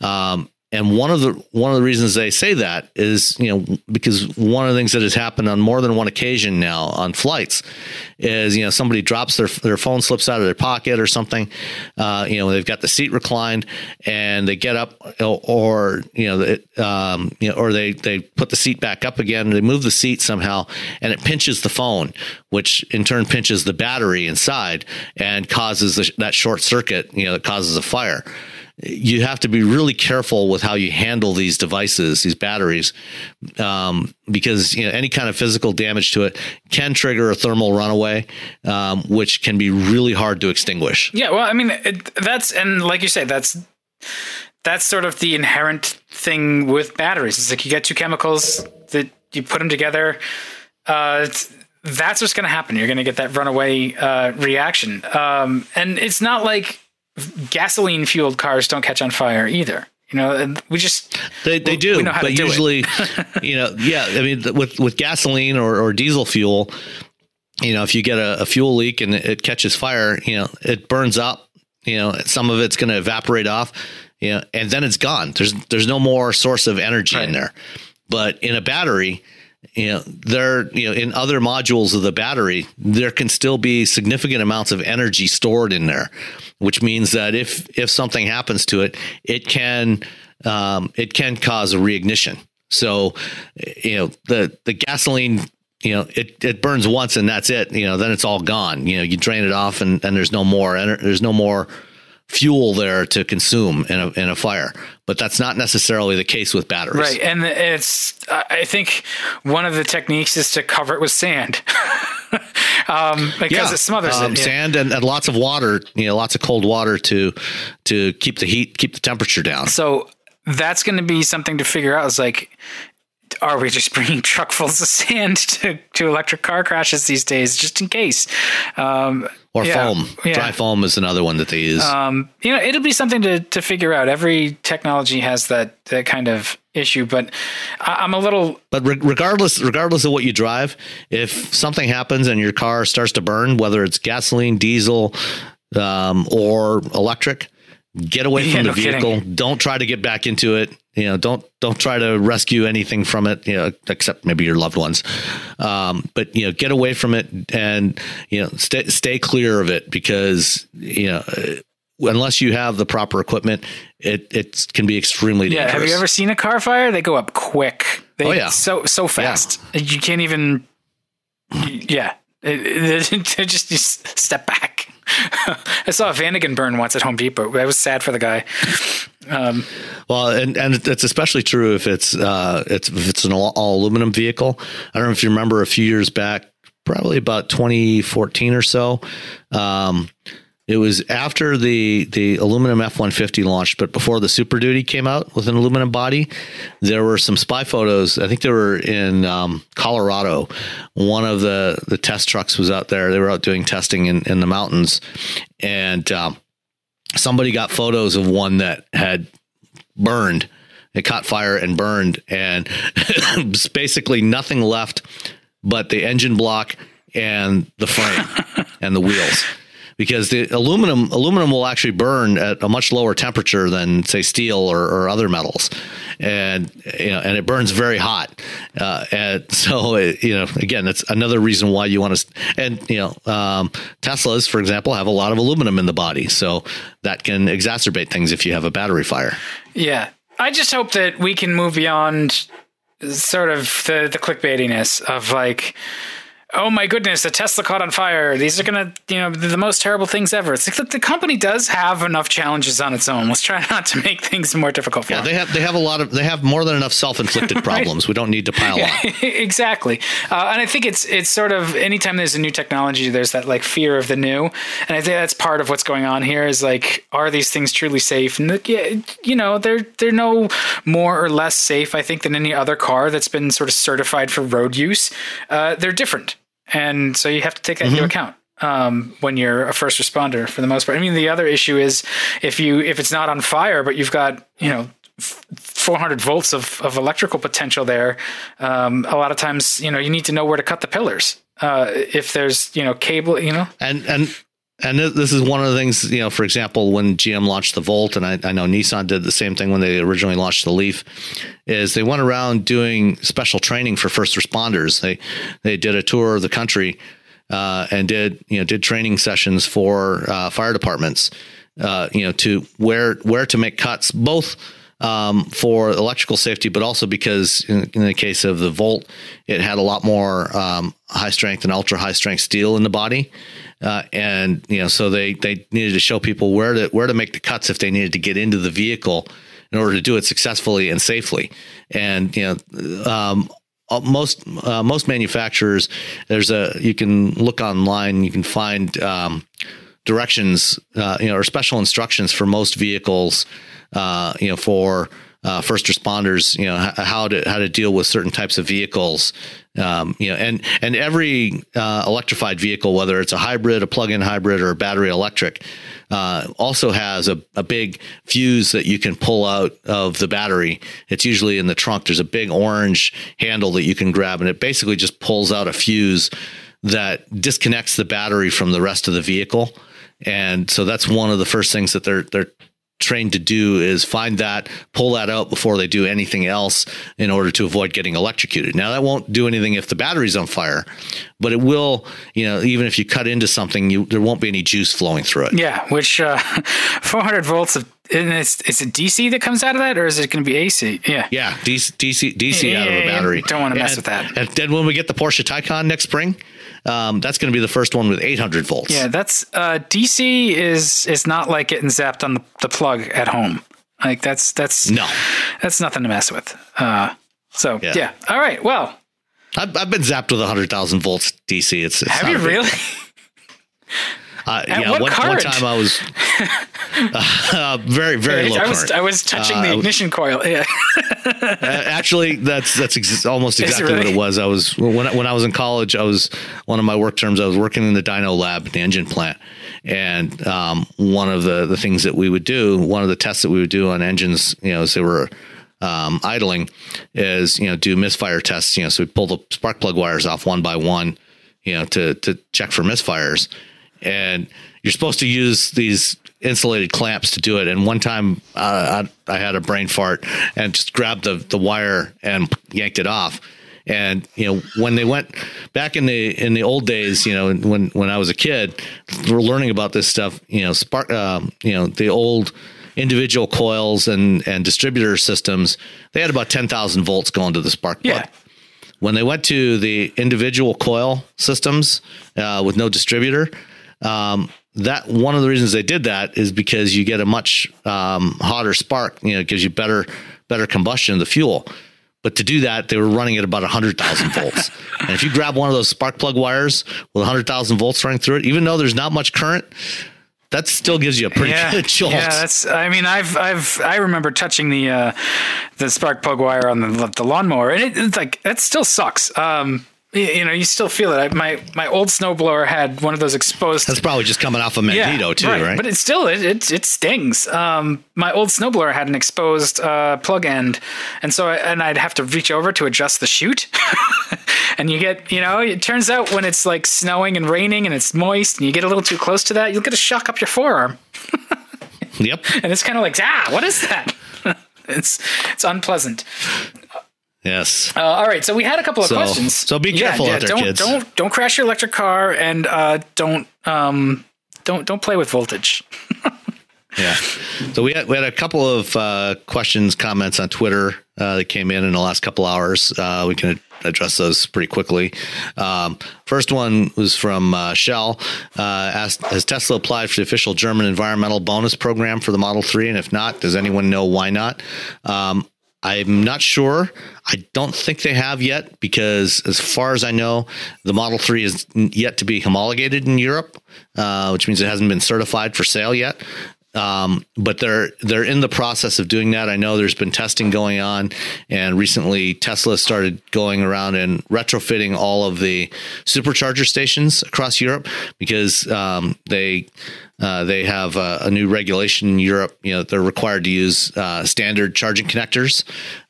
Speaker 3: Um, and one of the one of the reasons they say that is, you know, because one of the things that has happened on more than one occasion now on flights is, you know, somebody drops their their phone slips out of their pocket or something. Uh, you know, they've got the seat reclined and they get up, or you know, it, um, you know, or they they put the seat back up again. They move the seat somehow, and it pinches the phone, which in turn pinches the battery inside and causes that short circuit. You know, that causes a fire you have to be really careful with how you handle these devices, these batteries, um, because you know any kind of physical damage to it can trigger a thermal runaway, um, which can be really hard to extinguish.
Speaker 2: Yeah, well, I mean, it, that's and like you say, that's that's sort of the inherent thing with batteries. It's like you get two chemicals that you put them together. Uh, that's what's going to happen. You're going to get that runaway uh, reaction, um, and it's not like gasoline fueled cars don't catch on fire either. You know, we just
Speaker 3: they they do, we but do usually, you know, yeah. I mean, with with gasoline or, or diesel fuel, you know, if you get a, a fuel leak and it catches fire, you know, it burns up. You know, some of it's going to evaporate off. You know, and then it's gone. There's there's no more source of energy right. in there. But in a battery, you know there you know in other modules of the battery there can still be significant amounts of energy stored in there which means that if if something happens to it it can um, it can cause a reignition. So you know the the gasoline you know it it burns once and that's it. You know then it's all gone. You know you drain it off and, and there's no more and there's no more fuel there to consume in a, in a fire but that's not necessarily the case with batteries
Speaker 2: right and it's i think one of the techniques is to cover it with sand um, because yeah. it smothers um,
Speaker 3: it yeah. sand and, and lots of water you know lots of cold water to to keep the heat keep the temperature down
Speaker 2: so that's going to be something to figure out is like are we just bringing truckfuls of sand to, to electric car crashes these days, just in case? Um,
Speaker 3: or
Speaker 2: yeah,
Speaker 3: foam.
Speaker 2: yeah.
Speaker 3: Dry foam is another one that they use.
Speaker 2: um, you know, it'll be something to, to figure out. Every technology has that, that kind of issue, but I, I'm a little
Speaker 3: But re- regardless, regardless of what you drive, if something happens and your car starts to burn, whether it's gasoline, diesel, um, or electric, get away
Speaker 2: Yeah,
Speaker 3: from the
Speaker 2: no kidding.
Speaker 3: vehicle. Don't try to get back into it. You know, don't don't try to rescue anything from it. You know, except maybe your loved ones. Um, but you know, get away from it and you know stay stay clear of it because you know. uh, Unless you have the proper equipment, it it can be extremely dangerous.
Speaker 2: Yeah, have you ever seen a car fire? They go up quick. They,
Speaker 3: Oh, yeah.
Speaker 2: so so fast. You can't even. Yeah, it, it, they just, just step back. I saw a Vanagon burn once at Home Depot. I was sad for the guy. Um,
Speaker 3: Well, and, and it's especially true if it's uh, it's if it's an all, all aluminum vehicle. I don't know if you remember a few years back, probably about 2014 or so. Um, it was after the the aluminum F one fifty launched, but before the Super Duty came out with an aluminum body. There were some spy photos. I think they were in um, Colorado. One of the the test trucks was out there. They were out doing testing in, in the mountains, and um, somebody got photos of one that had burned. It caught fire and burned, and basically nothing left but the engine block and the frame and the wheels. Because the aluminum aluminum will actually burn at a much lower temperature than say steel or, or other metals, and you know, and it burns very hot. Uh, and so it, you know, again, that's another reason why you want to. And you know, um, Teslas, for example, have a lot of aluminum in the body, so that can exacerbate things if you have a battery fire.
Speaker 2: yeah, I just hope that we can move beyond sort of the the clickbaitiness of like. Oh my goodness! The Tesla caught on fire. These are gonna, you know, the, the most terrible things ever. It's like look, the company does have enough challenges on its own. Let's try not to make things more difficult for
Speaker 3: Yeah,
Speaker 2: them.
Speaker 3: they have they have a lot of they have more than enough self inflicted problems. We don't need to pile on.
Speaker 2: exactly uh, and i think it's it's sort of anytime there's a new technology there's that like fear of the new and i think that's part of what's going on here is like are these things truly safe and like, yeah, you know they're they're no more or less safe i think than any other car that's been sort of certified for road use uh, they're different and so you have to take that into account um, when you're a first responder for the most part. I mean, the other issue is if you if it's not on fire, but you've got you know 400 volts of, of electrical potential there. Um, a lot of times, you know, you need to know where to cut the pillars. Uh, if there's, you know, cable, you know,
Speaker 3: And and and th- this is one of the things, you know, for example, when GM launched the Volt, and I, I know Nissan did the same thing when they originally launched the Leaf, is they went around doing special training for first responders. They they did a tour of the country uh, and did you know did training sessions for uh, fire departments, uh, you know, to where where to make cuts, both um, for electrical safety, but also because in, in the case of the Volt, it had a lot more um, high strength and ultra high strength steel in the body. Uh, and you know, so they they needed to show people where to where to make the cuts if they needed to get into the vehicle in order to do it successfully and safely. And you know, um, uh, most uh, most manufacturers, there's a you can look online, you can find um, directions, uh, you know, or special instructions for most vehicles, uh, you know, for uh, first responders, you know, how to how to deal with certain types of vehicles, um, you know, and and every uh, electrified vehicle, whether it's a hybrid, a plug-in hybrid, or a battery electric, uh, also has a, a big fuse that you can pull out of the battery. It's usually in the trunk. There's a big orange handle that you can grab, and it basically just pulls out a fuse that disconnects the battery from the rest of the vehicle. And so that's one of the first things that they're they're trained to do is find that, pull that out before they do anything else in order to avoid getting electrocuted. Now that won't do anything if the battery's on fire, but it will, you know, even if you cut into something, you there won't be any juice flowing through it.
Speaker 2: yeah, which uh, 400 volts of, and it's is it DC that comes out of that, or is it going to be AC? Yeah,
Speaker 3: Yeah, DC DC, DC out of a battery.
Speaker 2: don't wanna mess
Speaker 3: And-
Speaker 2: with that.
Speaker 3: And then when we get the Porsche Taycan next spring, um, that's going to be the first one with 800 volts.
Speaker 2: yeah. That's uh, DC is is not like getting zapped on the, the plug at home. Like that's that's
Speaker 3: No.
Speaker 2: that's nothing to mess with. Uh, so
Speaker 3: Yeah.
Speaker 2: yeah. All right. Well,
Speaker 3: I've, I've been zapped with 100,000 volts DC. It's, it's
Speaker 2: have you really?
Speaker 3: Uh, yeah,
Speaker 2: what
Speaker 3: one, one time I was uh, very very low
Speaker 2: I was
Speaker 3: current.
Speaker 2: I was touching
Speaker 3: Uh,
Speaker 2: the ignition coil. Yeah.
Speaker 3: Actually, that's that's ex- almost exactly what it was. I was when I- when I was in college. I was one of my work terms. I was working in the dyno lab, at the engine plant, and um, one of the the things that we would do, one of the tests that we would do on engines, you know, as they were um, idling, is you know do misfire tests. You know, so we pull the spark plug wires off one by one, you know, to to check for misfires, and you're supposed to use these insulated clamps to do it. And one time uh, I, I had a brain fart and just grabbed the, the wire and yanked it off. And you know when they went back in the in the old days, you know when when I was a kid, we we're learning about this stuff. You know, spark, um, you know the old individual coils and and distributor systems. They had about ten thousand volts going to the spark plug
Speaker 2: Yeah.
Speaker 3: when they went to the individual coil systems uh, with no distributor, um, that one of the reasons they did that is because you get a much um, hotter spark. You know, it gives you better better combustion of the fuel. But to do that, they were running at about 100,000 volts. and if you grab one of those spark plug wires with 100,000 volts running through it, even though there's not much current, that still gives you a pretty good jolt.
Speaker 2: Yeah, that's. I mean, I've, I've, I remember touching the, uh, the spark plug wire on the the lawnmower, and it, it's like that still sucks. Um, you, know, you still feel it. I, my my old snowblower had one of those exposed.
Speaker 3: That's probably just coming off of Magneto too, right?
Speaker 2: But it still it it, it stings. Um, my old snowblower had an exposed uh, plug end, and so I, and I'd have to reach over to adjust the chute. and you get you know it turns out when it's like snowing and raining and it's moist and you get a little too close to that, you'll get a shock up your forearm,
Speaker 3: yep.
Speaker 2: and it's kind of like ah, what is that? it's it's unpleasant.
Speaker 3: Yes.
Speaker 2: Uh, all right, so we had a couple of
Speaker 3: So-
Speaker 2: questions.
Speaker 3: so be careful out there,
Speaker 2: don't,
Speaker 3: kids.
Speaker 2: Don't don't crash your electric car, and uh, don't um, don't don't play with voltage.
Speaker 3: Yeah. So we had we had a couple of uh, questions, comments on Twitter uh, that came in in the last couple hours. Uh, we can address those pretty quickly. Um, first one was from uh, Shell. Uh, asked, has Tesla applied for the official German environmental bonus program for the Model Three? And if not, does anyone know why not? Um, I'm not sure. I don't think they have yet because, as far as I know, the Model 3 is yet to be homologated in Europe, uh, which means it hasn't been certified for sale yet. Um, but they're they're in the process of doing that. I know there's been testing going on, and recently Tesla started going around and retrofitting all of the supercharger stations across Europe because um, they uh, they have a, new regulation in Europe. You know, they're required to use uh, standard charging connectors.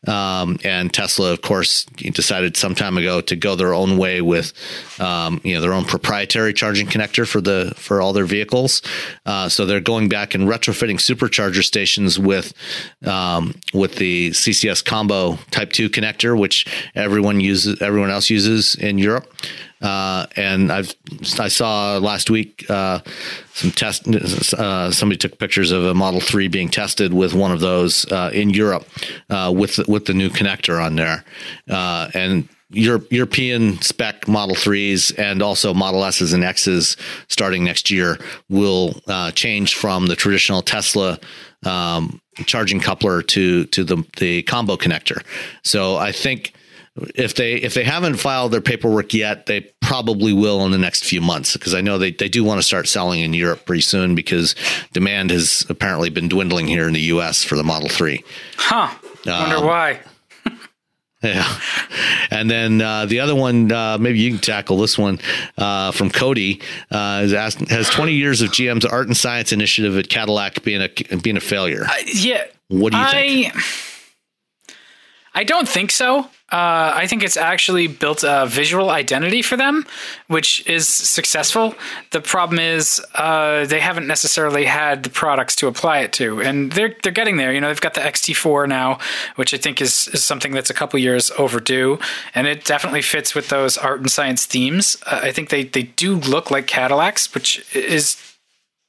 Speaker 3: Um, and Tesla, of course, decided some time ago to go their own way with, um, you know, their own proprietary charging connector for the for all their vehicles. Uh, so they're going back and retrofitting supercharger stations with um, with the CCS combo Type Two connector, which everyone uses, everyone else uses in Europe. Uh, and I've I saw last week uh, some test. Uh, somebody took pictures of a Model Three being tested with one of those uh, in Europe uh, with with the new connector on there, uh, and. Europe, European spec Model 3s and also Model S's and X's starting next year will change from the traditional Tesla um, charging coupler to to the the combo connector. So I think if they if they haven't filed their paperwork yet, they probably will in the next few months because I know they, they do want to start selling in Europe pretty soon because demand has apparently been dwindling here in the U.S. for the Model Three.
Speaker 2: Huh? Wonder
Speaker 3: Um,
Speaker 2: why.
Speaker 3: Yeah. And then uh, the other one, uh, maybe you can tackle this one uh, from Cody. Uh, is asked, has 20 years of GM's art and science initiative at Cadillac being a being a failure?
Speaker 2: Yeah.
Speaker 3: What do you
Speaker 2: I,
Speaker 3: think?
Speaker 2: I don't think so. Uh, I think it's actually built a visual identity for them, which is successful. The problem is uh, they haven't necessarily had the products to apply it to, and they're they're getting there. You know, they've got the XT4 now, which I think is, is something that's a couple years overdue, and it definitely fits with those art and science themes. Uh, I think they they do look like Cadillacs, which is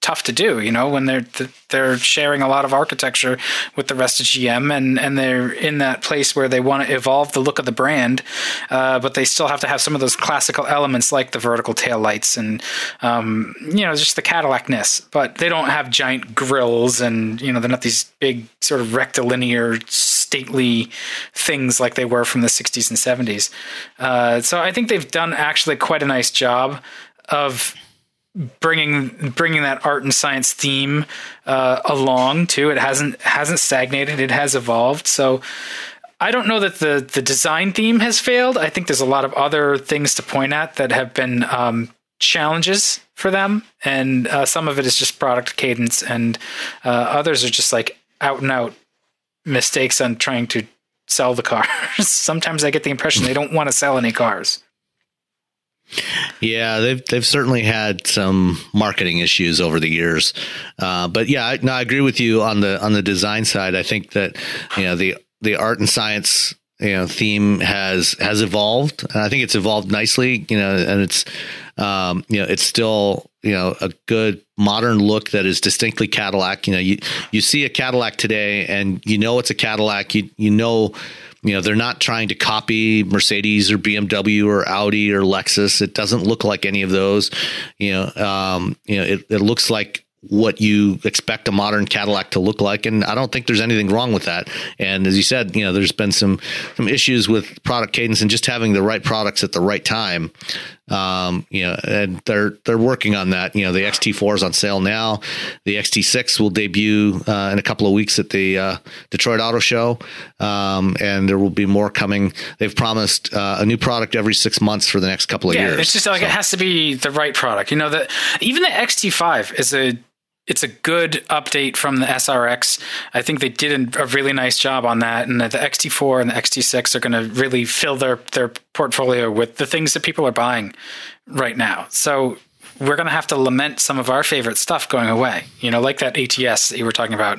Speaker 2: tough to do, you know, when they're they're sharing a lot of architecture with the rest of GM, and and they're in that place where they want to evolve the look of the brand, uh, but they still have to have some of those classical elements like the vertical tail lights and um, you know just the Cadillacness. But they don't have giant grills, and you know they're not these big sort of rectilinear stately things like they were from the 60s and 70s. Uh, so I think they've done actually quite a nice job of bringing bringing that art and science theme uh, along too. It hasn't hasn't stagnated. It has evolved. So I don't know that the the design theme has failed. I think there's a lot of other things to point at that have been um, challenges for them, and uh, some of it is just product cadence, and uh, others are just like out and out mistakes on trying to sell the cars. Sometimes I get the impression they don't want to sell any cars.
Speaker 3: Yeah, they've they've certainly had some marketing issues over the years, uh, but yeah, I, no, I agree with you on the on the design side. I think that you know the the art and science you know theme has has evolved. I think it's evolved nicely. You know, and it's um, you know it's still you know a good modern look that is distinctly Cadillac. You know, you you see a Cadillac today, and you know it's a Cadillac. You you know you know, they're not trying to copy Mercedes or BMW or Audi or Lexus. It doesn't look like any of those. You know, um, you know, it, it looks like what you expect a modern Cadillac to look like, and I don't think there's anything wrong with that. And as you said, you know, there's been some some issues with product cadence and just having the right products at the right time. Um, you know, and they're they're working on that. You know, the XT4 is on sale now. The XT6 will debut uh, in a couple of weeks at the uh, Detroit Auto Show, um, and there will be more coming. They've promised uh, a new product every six months for the next couple of
Speaker 2: yeah,
Speaker 3: years.
Speaker 2: It's just like so. it has to be the right product. You know, that even the XT5 is a it's a good update from the SRX. I think they did a really nice job on that, and the XT4 and the XT6 are going to really fill their their portfolio with the things that people are buying right now. So we're going to have to lament some of our favorite stuff going away. You know, like that ATS that you were talking about.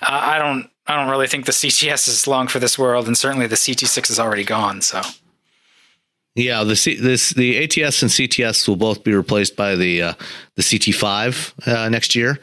Speaker 2: Uh, I don't I don't really think the CTS is long for this world, and certainly the CT6 is already gone. So.
Speaker 3: Yeah, the C, this the ATS and CTS will both be replaced by the uh, the CT5 uh, next year,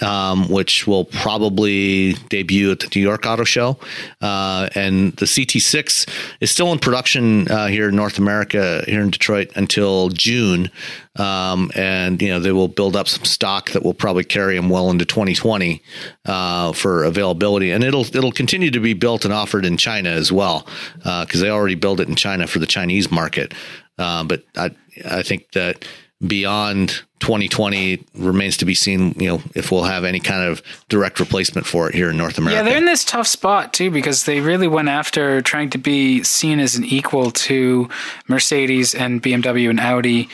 Speaker 3: um, which will probably debut at the New York Auto Show. Uh, and the CT6 is still in production uh, here in North America, here in Detroit, until June. Um, and you know they will build up some stock that will probably carry them well into 2020 uh, for availability, and it'll it'll continue to be built and offered in China as well because uh, they already build it in China for the Chinese market. Uh, but I I think that beyond 2020 remains to be seen you know if we'll have any kind of direct replacement for it here in north america
Speaker 2: yeah they're in this tough spot too because they really went after trying to be seen as an equal to mercedes and bmw and audi.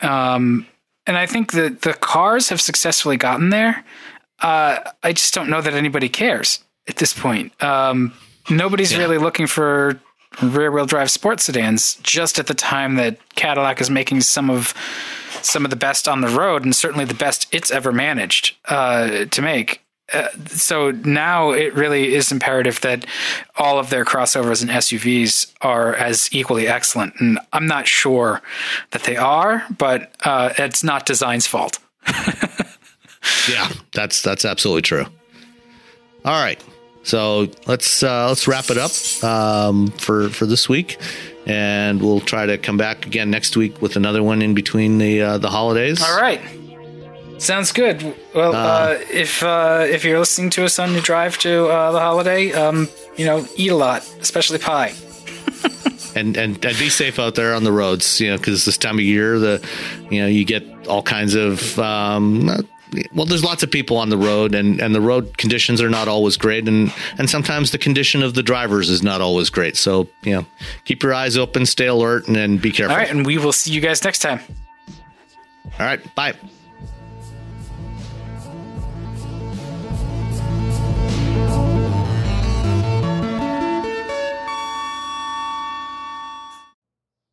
Speaker 2: Um, and i think that the cars have successfully gotten there. Uh, i just don't know that anybody cares at this point. Um, nobody's yeah. really looking for rear wheel drive sports sedans just at the time that Cadillac is making some of some of the best on the road and certainly the best it's ever managed uh, to make. Uh, so now it really is imperative that all of their crossovers and SUVs are as equally excellent. And I'm not sure that they are, but uh, it's not design's fault.
Speaker 3: yeah, that's that's absolutely true. All right. So let's uh, let's wrap it up um, for for this week, and we'll try to come back again next week with another one in between the uh, the holidays.
Speaker 2: All right, sounds good. Well, uh, uh if uh, if you're listening to us on your drive to uh, the holiday, um, you know, eat a lot, especially pie.
Speaker 3: and, and and be safe out there on the roads, you know, because this time of year, the you know you get all kinds of um, well, there's lots of people on the road, and, and the road conditions are not always great, and and sometimes the condition of the drivers is not always great. So you know, keep your eyes open, stay alert, and, and be careful.
Speaker 2: All right, and we will see you guys next time.
Speaker 3: All right, bye.